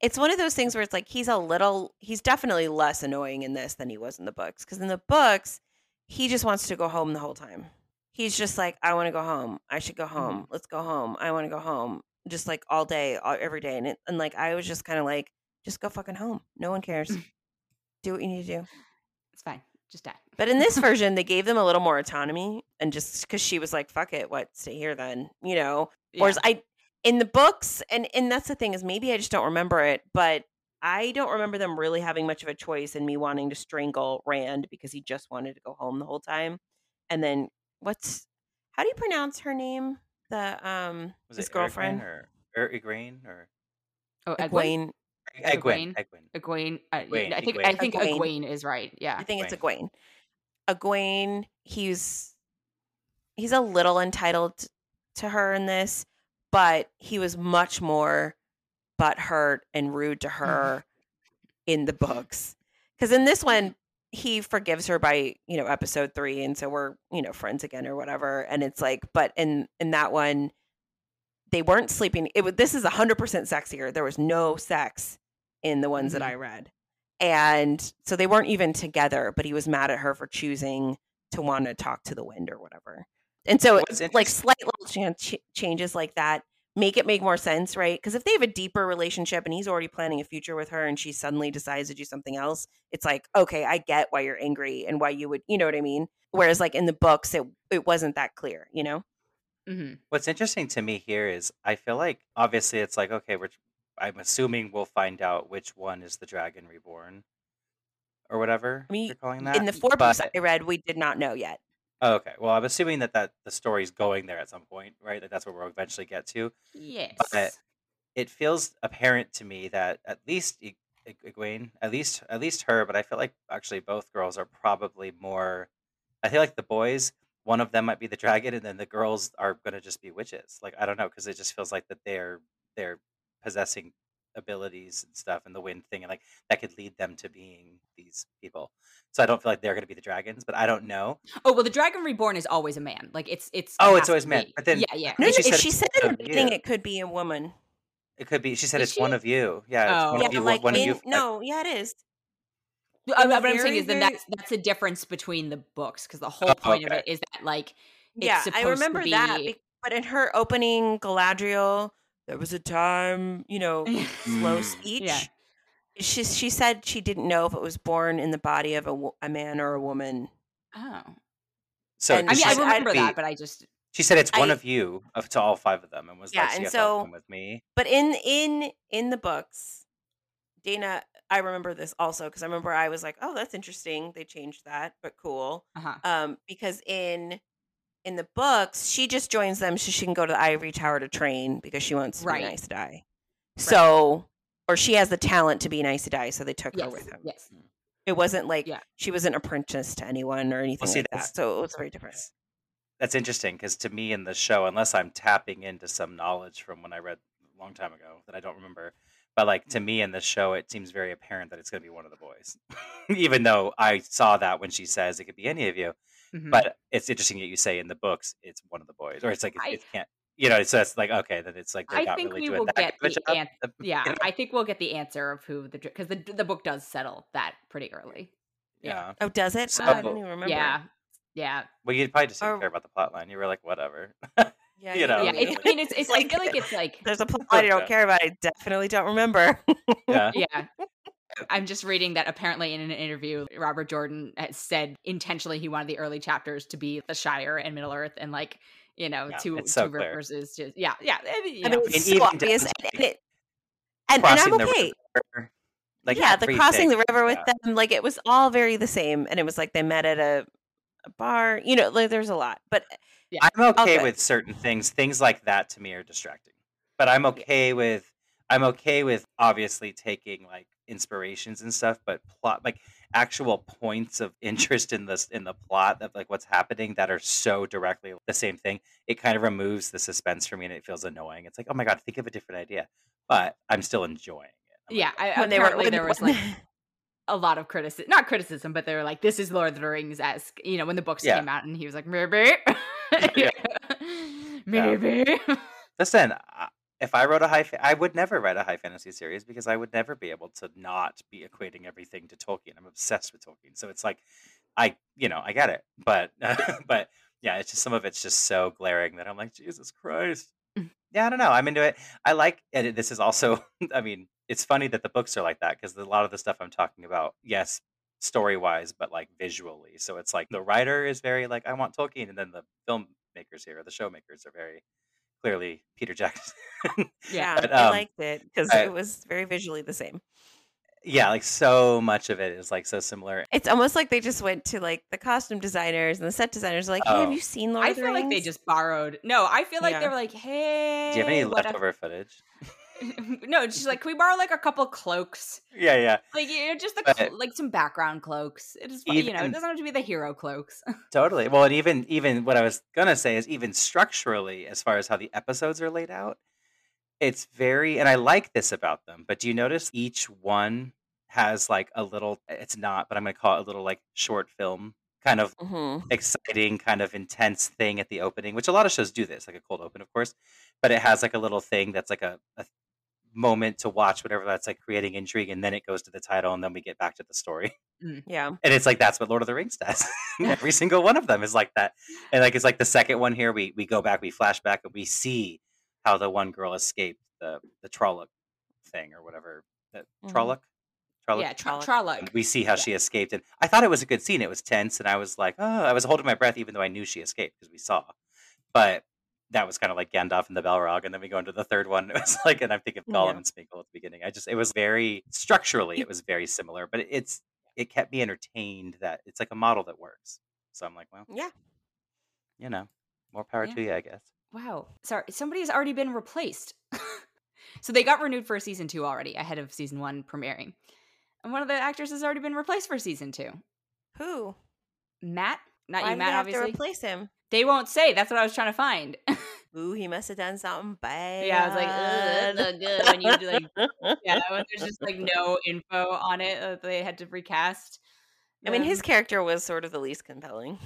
it's one of those things where it's like he's a little, he's definitely less annoying in this than he was in the books. Because in the books, he just wants to go home the whole time. He's just like, I want to go home. I should go Mhm. home. Let's go home. I want to go home. Just like all day, all, every day. And, it, and like, I was just kind of like, just go fucking home. No one cares. [LAUGHS] Do what you need to do. It's fine. Just die. But in this [LAUGHS] version, they gave them a little more autonomy, and just because she was like, "Fuck it, what? Stay here then," you know. Whereas Yeah. I, in the books, and and that's the thing is maybe I just don't remember it, but I don't remember them really having much of a choice in me wanting to strangle Rand because he just wanted to go home the whole time. And then what's how do you pronounce her name? The um was his it Erigrain girlfriend or er, Igraine or Oh, Egwene? Egwene. Egwene. Egwene. Egwene. Egwene. Uh, I think Egwene. I think Egwene. Egwene is right. Yeah. I think it's Egwene. Egwene. Egwene, he's he's a little entitled to her in this, but he was much more butthurt and rude to her in the books. Because in this one, he forgives her by you know episode three, and so we're you know friends again or whatever. And it's like, but in in that one, they weren't sleeping. It was this is hundred percent sexier. There was no sex in the ones Mhm. that I read, and so they weren't even together. But he was mad at her for choosing to want to talk to the wind or whatever. And so, it's like slight little ch- changes like that make it make more sense, right? Because if they have a deeper relationship and he's already planning a future with her, and she suddenly decides to do something else, it's like, okay, I get why you're angry and why you would, you know what I mean? Whereas, like in the books, it it wasn't that clear, you know? hmm What's interesting to me here is I feel like obviously it's like okay, we're I'm assuming we'll find out which one is the dragon reborn or whatever I mean, you're calling that. in the four books but- I read, we did not know yet. Oh, okay, well I'm assuming that that the story's going there at some point, right? That that's where we'll eventually get to. Yes. But it feels apparent to me that at least Egwene, at least at least her, but I feel like actually both girls are probably more. I feel like the boys, one of them might be the dragon, and then the girls are gonna just be witches. Like I don't know, because it just feels like that they're they're possessing abilities and stuff, and the wind thing, and like that could lead them to being these people. So I don't feel like they're gonna be the dragons, but I don't know. oh well, the dragon reborn is always a man. Like it's it's. Oh, it it's always to men, but then- yeah, yeah. No, I no, think she said she said in the beginning it could be a woman. It could be. She said Did it's one of you. Yeah, it's Oh. one Yeah, of you. like one in, of you. no, yeah, it is. Uh, what I'm saying is that very- that's that's a difference between the books because the whole Oh, point okay. of it is that like it's yeah, I supposed to remember that. be- be- But in her opening Galadriel, there was a time, you know, [LAUGHS] slow Mm. speech. Yeah. She she said she didn't know if it was born in the body of a, a man or a woman. oh, So And I mean she I remember to that, but I just She said it's one I- of you of to all five of them, and was Yeah, like, "So and you have so- with me." But in in in the books, Dana, I remember this also because I remember I was like, "Oh, that's interesting. They changed that, but cool." uh huh. Um, because in in the books, she just joins them so she can go to the ivory tower to train because she wants to Right. be an Aes Sedai. So, or she has the talent to be an Aes Sedai, so they took Yes. her with him. Yes. It wasn't like Yeah. she was an apprentice to anyone or anything see, like that's- that. So it was very different. That's interesting because to me in the show, unless I'm tapping into some knowledge from when I read a long time ago that I don't remember, but like to mm-hmm. me in the show, it seems very apparent that it's going to be one of the boys, [LAUGHS] even though I saw that when she says it could be any of you. Mhm. But it's interesting that you say in the books it's one of the boys, or it's like it, I- it can't. You know, so it's like okay, then it's like they're I not think really we doing will that get the job. an- [LAUGHS] yeah, you know? I think we'll get the answer of who the because the the book does settle that pretty early. yeah. Oh, does it? So- oh, I don't even remember. Yeah, yeah, Well, you probably just didn't Or- care about the plot line. You were like, whatever. [LAUGHS] yeah, you know, yeah. know It's. I mean, it's, [LAUGHS] it's I Like- feel like it's like There's a plot I don't Yeah. care about. I definitely don't remember. yeah. yeah. I'm just reading that apparently in an interview, Robert Jordan has said intentionally he wanted the early chapters to be the Shire and Middle Earth, and like you know, Yeah, two so two clear. rivers is just yeah, yeah. I mean, you I know. mean, And it's so even obvious, and, and, it, and, and I'm okay. like yeah, the crossing everything. the river with Yeah. them, like it was all very the same, and it was like they met at a, a bar. You know, like there's a lot, but eh, I'm okay with certain things. Things like that to me are distracting. But I'm okay with I'm okay with obviously taking like inspirations and stuff, but plot like actual points of [LAUGHS] interest in this in the plot of like what's happening that are so directly the same thing. It kind of removes the suspense for me and it feels annoying. It's like, oh my god, think of a different idea. But I'm still enjoying it. I'm yeah, like, I, when they were apparently when, there was like [LAUGHS] a lot of criticism, not criticism, but they were like, "This is Lord of the Rings esque." You know, when the books Yeah. came out, and he was like, "Maybe, Yeah. [LAUGHS] maybe." Listen, I- if I wrote a high, fa- I would never write a high fantasy series because I would never be able to not be equating everything to Tolkien. I'm obsessed with Tolkien, so it's like, I, you know, I get it, but, [LAUGHS] but yeah, it's just some of it's just so glaring that I'm like, Jesus Christ. Mm. Yeah, I don't know. I'm into it. I like, and it- this is also, [LAUGHS] I mean, it's funny that the books are like that because a lot of the stuff I'm talking about, yes, story wise, but like visually. So it's like the writer is very like, I want Tolkien, and then the filmmakers here, the showmakers are very clearly Peter Jackson. [LAUGHS] yeah, But, I um, liked it because it was very visually the same. yeah, like so much of it is like so similar. It's almost like they just went to like the costume designers and the set designers. Like, hey, Oh. have you seen Lord I of the feel like they just borrowed. No, I feel like Yeah. they were like, "Hey, Do you have any what if- leftover footage? [LAUGHS] no, she's like, can we borrow like a couple cloaks? Yeah, yeah, Like, you know, just the But- cl- like some background cloaks. It is, fu- you know, it doesn't have to be the hero cloaks. [LAUGHS] totally. Well, and even even what I was gonna say is even structurally, as far as how the episodes are laid out, it's very and I like this about them. But do you notice each one has like a little? It's not, but I'm gonna call it a little like short film kind of hmm exciting, kind of intense thing at the opening, which a lot of shows do this, like a cold open, of course. But it has like a little thing that's like a, a moment to watch, whatever that's like creating intrigue, and then it goes to the title, and then we get back to the story. [LAUGHS] Yeah. And it's like that's what Lord of the Rings does. [LAUGHS] [LAUGHS] Every single one of them is like that. And like it's like the second one here, we we go back, we flash back, and we see how the one girl escaped the the Trolloc thing or whatever. That Mhm. Trolloc? Trolloc? yeah, Trolloc. Trolloc. we see how she escaped and i thought it was a good scene it was tense and i was like oh i was holding my breath even though i knew she escaped because we saw but that was kind of like gandalf and the balrog and then we go into the third one [LAUGHS] it was like and i'm thinking of gollum Yeah. and smeagol at the beginning i just it was very structurally it was very similar but it's it kept me entertained that it's like a model that works so i'm like well Yeah. you know more power Yeah. to you i guess Wow. Sorry, somebody's already been replaced. [LAUGHS] so they got renewed for season two already, ahead of season one premiering. And one of the actors has already been replaced for season two. Who? Matt? Not Why you, did Matt, they have obviously. to replace him? They won't say. That's what I was trying to find. Ooh, he must have done something bad. yeah, I was like, Ugh, that's not good when you do like yeah, [LAUGHS] when there's just like no info on it that they had to recast. I mean, his um character was sort of the least compelling.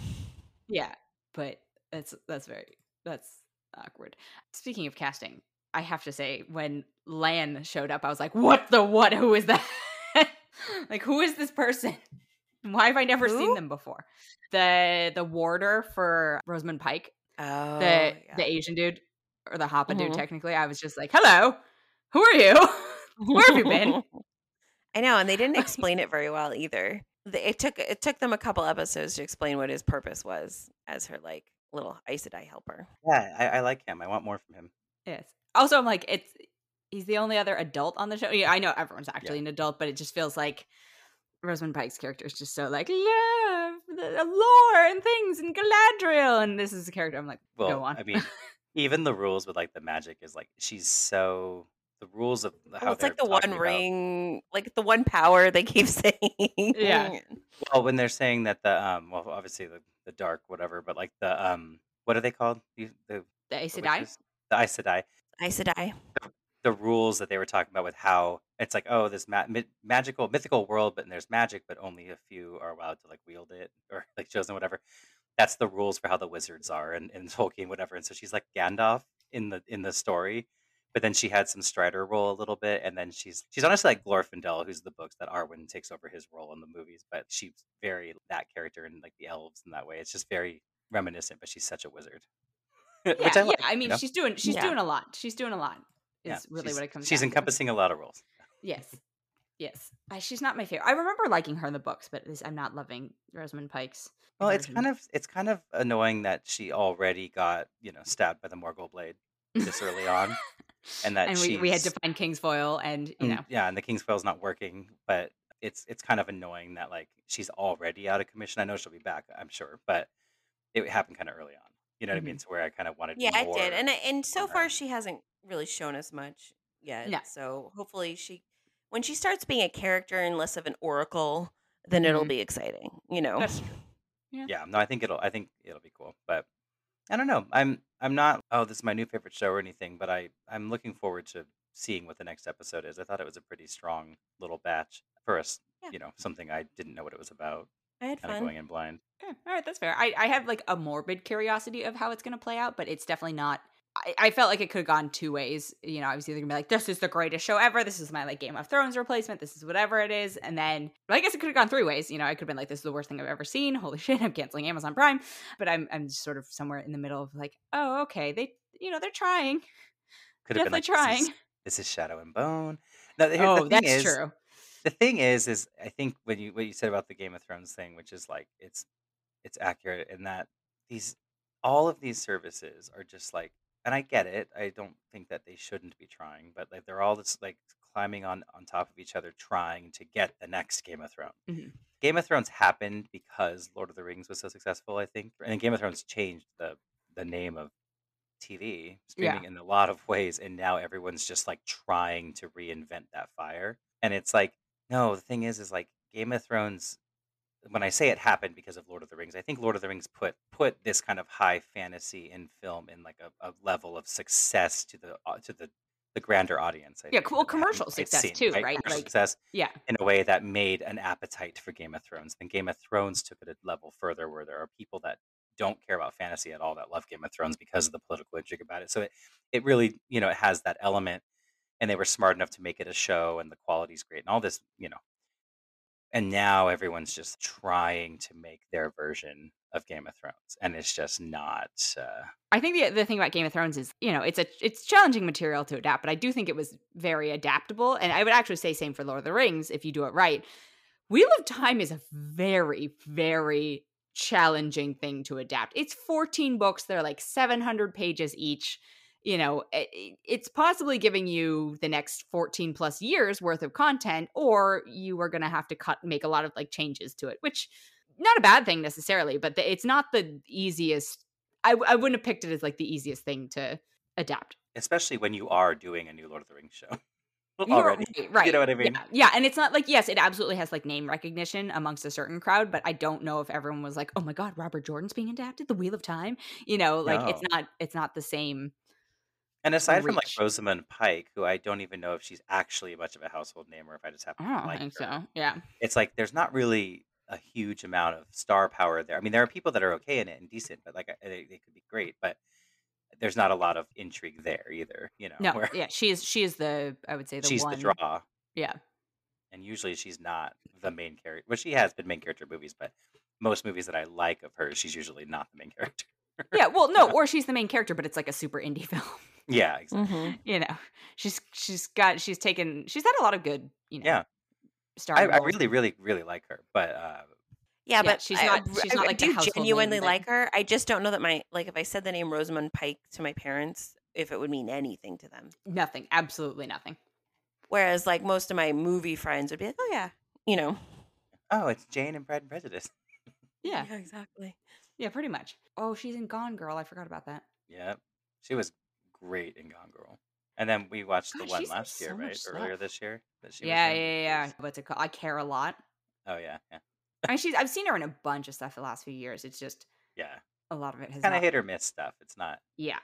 Yeah, but that's that's very that's awkward. Speaking of casting, I have to say when Lan showed up, I was like, "What the what? Who is that? [LAUGHS] like, who is this person? Why have I never seen them before?" The the warder for Rosamund Pike, Oh, the yeah. the Asian dude or the hapa dude. Mhm. Technically, I was just like, "Hello, who are you? [LAUGHS] Where have you been?" [LAUGHS] I know, and they didn't [LAUGHS] explain it very well either. The- It took it took them a couple episodes to explain what his purpose was as her like little Aes Sedai helper. yeah I, I like him i want more from him Yes. Also, I'm like, it's he's the only other adult on the show. Yeah, I know everyone's actually an adult, but it just feels like Rosamund Pike's character is just so like love the lore and things and Galadriel, and this is a character I'm like, well go on. i mean [LAUGHS] even the rules with like the magic is like she's so the rules of how Well, it's like the one about- ring, like the one power they keep [LAUGHS] saying. Yeah. Well, when they're saying that the um, well, obviously the, the dark whatever, but like the um, what are they called? The the, the Aes the Sedai. The Aes Sedai. Aes Sedai. The rules that they were talking about with how it's like, oh, this ma- mi- magical mythical world, but there's magic, but only a few are allowed to like wield it [LAUGHS] or like chosen whatever. That's the rules for how the wizards are in, in [LAUGHS] Tolkien, whatever. And so she's like Gandalf in the in the story, but then she had some Strider role a little bit, and then she's she's honestly like Glorfindel, who's the books that Arwen takes over his role in the movies, but she's very that character and like the elves in that way. It's just very reminiscent, but she's such a wizard. [LAUGHS] Yeah, Which I yeah. like, I you mean, know? she's doing she's Yeah. doing a lot. She's doing a lot. Is Yeah, really what it comes. She's down to. encompassing a lot of roles. Yes. Yes. I, she's not my favorite. I remember liking her in the books, but this, I'm not loving Rosamund Pike's. Well, it's kind of it's kind of annoying that she already got you know stabbed by the Morgul blade this early on, and [LAUGHS] that and we, we had to find Kingsfoil, and you Mm, know, yeah, and the Kingsfoil's not working, but it's it's kind of annoying that like she's already out of commission. I know she'll be back, I'm sure, but it happened kind of early on. You know what I mean? To where I kind of wanted. Yeah, it more did, and I- and so from her. far she hasn't really shown us much yet. No. So hopefully she, when she starts being a character and less of an oracle, then it'll Mhm. be exciting. You know. that's true. yeah, no, I think it'll I think it'll be cool, but I don't know. I'm I'm not. Oh, this is my new favorite show or anything, but I I'm looking forward to seeing what the next episode is. I thought it was a pretty strong little batch for us. Yeah. You know, something I didn't know what it was about. I had Kind of fun. going in blind. Yeah, all right, that's fair. I, I have like a morbid curiosity of how it's going to play out, but it's definitely not. I, I felt like it could have gone two ways. You know, I was either going to be like, this is the greatest show ever. This is my like Game of Thrones replacement. This is whatever it is. And then, well, I guess it could have gone three ways. You know, I could have been like, this is the worst thing I've ever seen. Holy [LAUGHS] shit, I'm canceling Amazon Prime. But I'm, I'm just sort of somewhere in the middle of like, oh, okay. They, you know, they're trying. Could have been Definitely like, trying. This is, this is Shadow and Bone. No, here, oh, the thing that's is, true. the thing is is i think when you what you said about the game of thrones thing which is like it's it's accurate in that these all of these services are just like and i get it i don't think that they shouldn't be trying but like they're all just like climbing on on top of each other trying to get the next game of thrones Mhm. game of thrones happened because lord of the rings was so successful i think and game of thrones changed the the name of TV, streaming in a lot of ways, and now everyone's just like trying to reinvent that fire. And it's like, no, the thing is, is like Game of Thrones. When I say it happened because of Lord of the Rings, I think Lord of the Rings put put this kind of high fantasy in film in like a, a level of success to the uh, to the the grander audience. I Yeah, cool that they hadn't commercial success seen, too, right? right? Commercial Like, success yeah. in a way that made an appetite for Game of Thrones. Then Game of Thrones took it a level further, where there are people that don't care about fantasy at all that love Game of Thrones because of the political intrigue about it. So it, it really, you know, it has that element, and they were smart enough to make it a show, and the quality's great, and all this, you know. And now everyone's just trying to make their version of Game of Thrones, and it's just not. Uh, I think the the thing about Game of Thrones is, you know, it's a it's challenging material to adapt, but I do think it was very adaptable. And I would actually say same for Lord of the Rings if you do it right. Wheel of Time is a very, very challenging thing to adapt. It's 14 books, they're like 700 pages each. You know, i- i- it's possibly giving you the next 14 plus years worth of content, or you are going to have to cut, make a lot of like changes to it, which not a bad thing necessarily, but the, it's not the easiest. I, I wouldn't have picked it as like the easiest thing to adapt. especially when you are doing a new Lord of the Rings show [LAUGHS] already. right, right. [LAUGHS] You know what I mean? Yeah, yeah, and it's not like yes, it absolutely has like name recognition amongst a certain crowd, but I don't know if everyone was like, "Oh my god, Robert Jordan's being adapted, The Wheel of Time." You know, like it's not it's not the same. And aside from like reach. Rosamund Pike, who I don't even know if she's actually much of a household name or if I just I happen to don't like think her, so. Yeah, it's like there's not really a huge amount of star power there. I mean, there are people that are okay in it and decent, but like I- they, they could be great, but there's not a lot of intrigue there either. You know, [LAUGHS] no, where yeah, she is she is the I would say the she's one. the draw, Yeah, and usually she's not the main character. Well, she has been main character movies, but most movies that I like of hers, she's usually not the main [LAUGHS] character. yeah. Well, no, or she's the main character, but it's like a super indie [LAUGHS] film. Yeah, exactly. hmm [LAUGHS] you know, she's she's got she's taken she's had a lot of good you know Yeah, I, I really, really, really like her, but uh, Yeah, Yeah, but she's I, not- she's I- not I like the do household genuinely that- like her. I just don't know that my like if I said the name Rosamund Pike to my parents, if it would mean anything to them. nothing, absolutely nothing. Whereas like most of my movie friends would be like, oh yeah, you know. oh, it's Jane and Pride and Prejudice. Yeah, exactly. yeah, pretty much. Oh, she's in Gone Girl. I forgot about that. Yeah, she was great in Gone Girl. And then we watched the one last year, so right? Earlier stuff. this year that she yeah, yeah, yeah, yeah. What's it called? I care a lot. Oh yeah, yeah, I mean, she's I've seen her in a bunch of stuff the last few years. It's just yeah. a lot of it has Kind of hit or miss stuff. It's not. Yeah,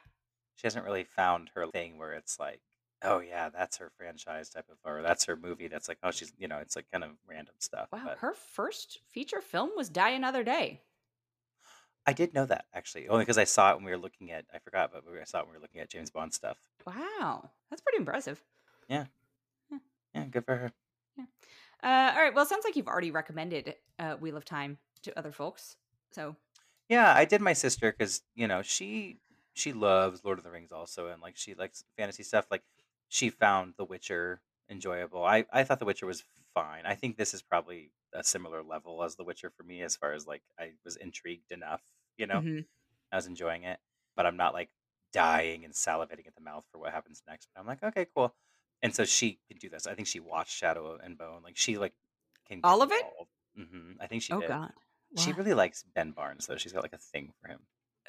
She hasn't really found her thing where it's like, oh yeah, that's her franchise type of, or that's her movie. That's like, oh, she's, you know, it's like kind of random stuff. wow. But Her first feature film was Die Another Day. I did know that actually, only because I saw it when we were looking at. I forgot, but we I saw it when we were looking at James Bond stuff. Wow, that's pretty impressive. Yeah, Yeah, good for her. Yeah. Uh, all right. Well, it sounds like you've already recommended uh, Wheel of Time to other folks. So Yeah, I did my sister because you know she she loves Lord of the Rings also, and like she likes fantasy stuff. Like she found The Witcher enjoyable. I I thought The Witcher was fine. I think this is probably a similar level as The Witcher for me, as far as like I was intrigued enough. You know, mhm. I was enjoying it, but I'm not like dying and salivating at the mouth for what happens next. But I'm like, okay, cool. And so she can do this. I think she watched Shadow and Bone. Like she like can All of it? hmm I think she oh did. god, She really likes Ben Barnes though. She's got like a thing for him.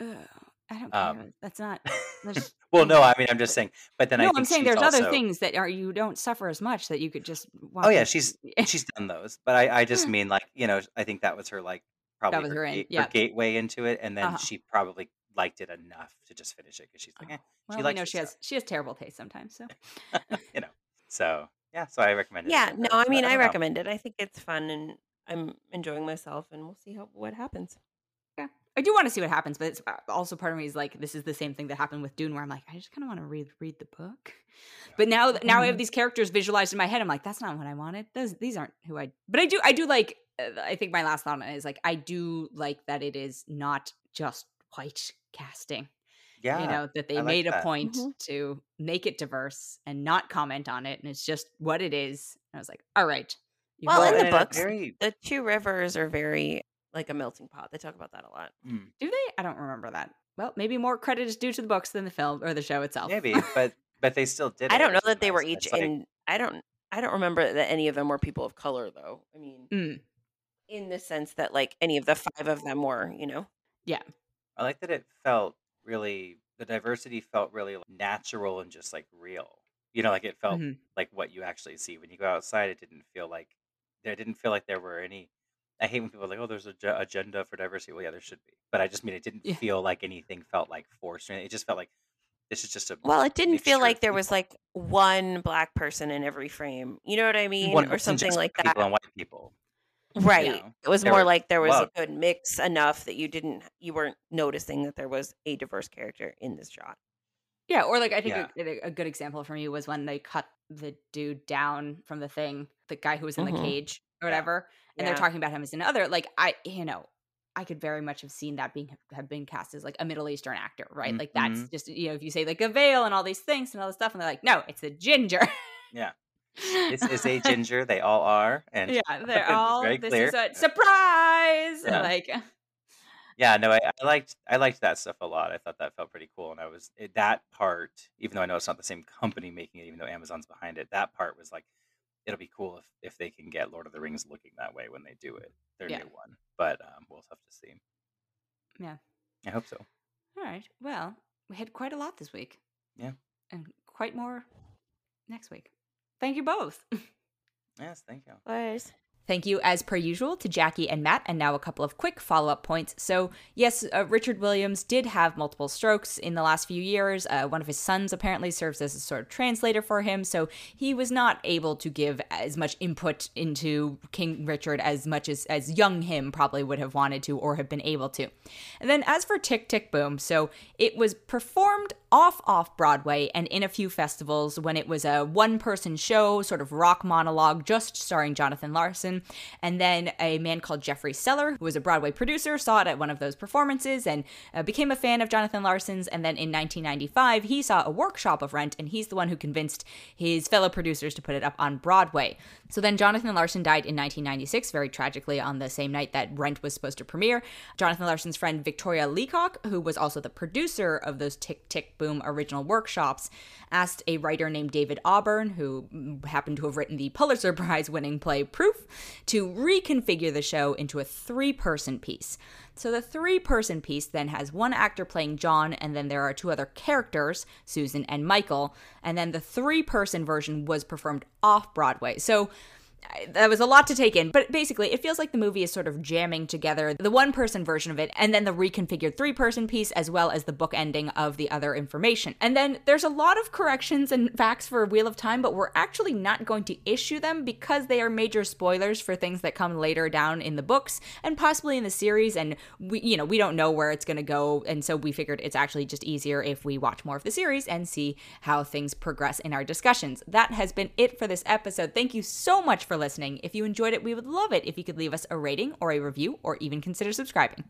Ugh, I don't Um, care. That's not. [LAUGHS] There's, well, no, I mean, I'm just saying. But then I no, think I'm saying there's also, other things that are you don't suffer as much that you could just. Oh yeah, she's she's done those. But I, I just [SIGHS] mean like you know I think that was her like probably was her, her in, yeah. her gateway into it, and then Uh-huh. she probably liked it enough to just finish it because she's like, eh, Oh, well, she likes know she has she has terrible taste sometimes. So [LAUGHS] you know. So yeah, so I recommend it. Yeah, no, I mean I recommend it. I think it's fun and I'm enjoying myself and we'll see how what happens. yeah, I do want to see what happens, but it's uh, also part of me is like this is the same thing that happened with Dune, where I'm like I just kind of want to read read the book. But now now I have Mhm. these characters visualized in my head. I'm like that's not what I wanted. Those these aren't who I. But I do I do like. Uh, I think my last thought on it is like I do like that it is not just white casting. Yeah, you know that they I like made a that. point Mhm. to make it diverse and not comment on it and it's just what it is and i was like all right you Well, in the books, very The two rivers are very like a melting pot. They talk about that a lot. mm, do they i don't remember that well maybe more credit is due to the books than the film or the show itself maybe, but but they still [LAUGHS] did. I don't know that they were each It's like- in I don't I don't remember that any of them were people of color though. I mean Mm, in the sense that like any of the five of them were, you know. yeah I like that it felt really the diversity felt really natural and just like real. You know, like it felt Mhm. like what you actually see when you go outside. It didn't feel like there didn't feel like there were any. I hate when people are like, "Oh, there's a ge- agenda for diversity." Well, yeah, there should be, but I just mean it didn't Yeah. feel like anything felt like forced. It just felt like this is just a Well, it didn't feel like there was like one black person in every frame. You know what I mean? one Or something just like people that. and white people. Right. You know, It was there more was like there was love. a good mix enough that you didn't you weren't noticing that there was a diverse character in this shot. Yeah, or like I think Yeah. a, a good example for me was when they cut the dude down from the thing, the guy who was in the Mhm. cage or Yeah. whatever, and they're Yeah. talking about him as another. Like I, you know, I could very much have seen that being have been cast as like a Middle Eastern actor, right? Like that's Mhm. just you know if you say like a veil and all these things and all this stuff, and they're like, no, it's a ginger. Yeah, this is a [LAUGHS] ginger. They all are, and yeah, [LAUGHS] they're all. very This clear. is a surprise. Yeah. Like [LAUGHS] Yeah, no, I, I liked I liked that stuff a lot. I thought that felt pretty cool, and I was it, that part. Even though I know it's not the same company making it, even though Amazon's behind it, that part was like, it'll be cool if if they can get Lord of the Rings looking that way when they do it, their Yeah. new one. But um, we'll have to see. Yeah. I hope so. all right, well, we had quite a lot this week. Yeah. and quite more next week. Thank you both. [LAUGHS] Yes, thank you. Was Thank you, as per usual, to Jacque and Matt. And now a couple of quick follow up points. So, yes, uh, Richard Williams did have multiple strokes in the last few years. Uh, one of his sons apparently serves as a sort of translator for him. So, he was not able to give as much input into King Richard as much as, as young him probably would have wanted to or have been able to. And then, as for Tick Tick Boom, so it was performed off off Broadway and in a few festivals when it was a one person show, sort of rock monologue, just starring Jonathan Larson. And then a man called Jeffrey Seller, who was a Broadway producer, saw it at one of those performances and uh, became a fan of Jonathan Larson's. And then in 1995, he saw a workshop of Rent, and he's the one who convinced his fellow producers to put it up on Broadway. So then Jonathan Larson died in 1996, very tragically, on the same night that Rent was supposed to premiere. Jonathan Larson's friend Victoria Leacock, who was also the producer of those Tick Tick Boom original workshops, asked a writer named David Auburn, who mm, happened to have written the Pulitzer [LAUGHS] Prize winning play Proof, to reconfigure the show into a three person piece. So the three person piece then has one actor playing John, and then there are two other characters, Susan and Michael. And then the three person version was performed off Broadway. So that was a lot to take in, but basically, it feels like the movie is sort of jamming together the one person version of it and then the reconfigured three person piece, as well as the book ending of the other information. And then there's a lot of corrections and facts for Wheel of Time, but we're actually not going to issue them because they are major spoilers for things that come later down in the books and possibly in the series. And we, you know, we don't know where it's going to go. And so we figured it's actually just easier if we watch more of the series and see how things progress in our discussions. That has been it for this episode. Thank you so much for listening. If you enjoyed it, we would love it if you could leave us a rating or a review or even consider subscribing.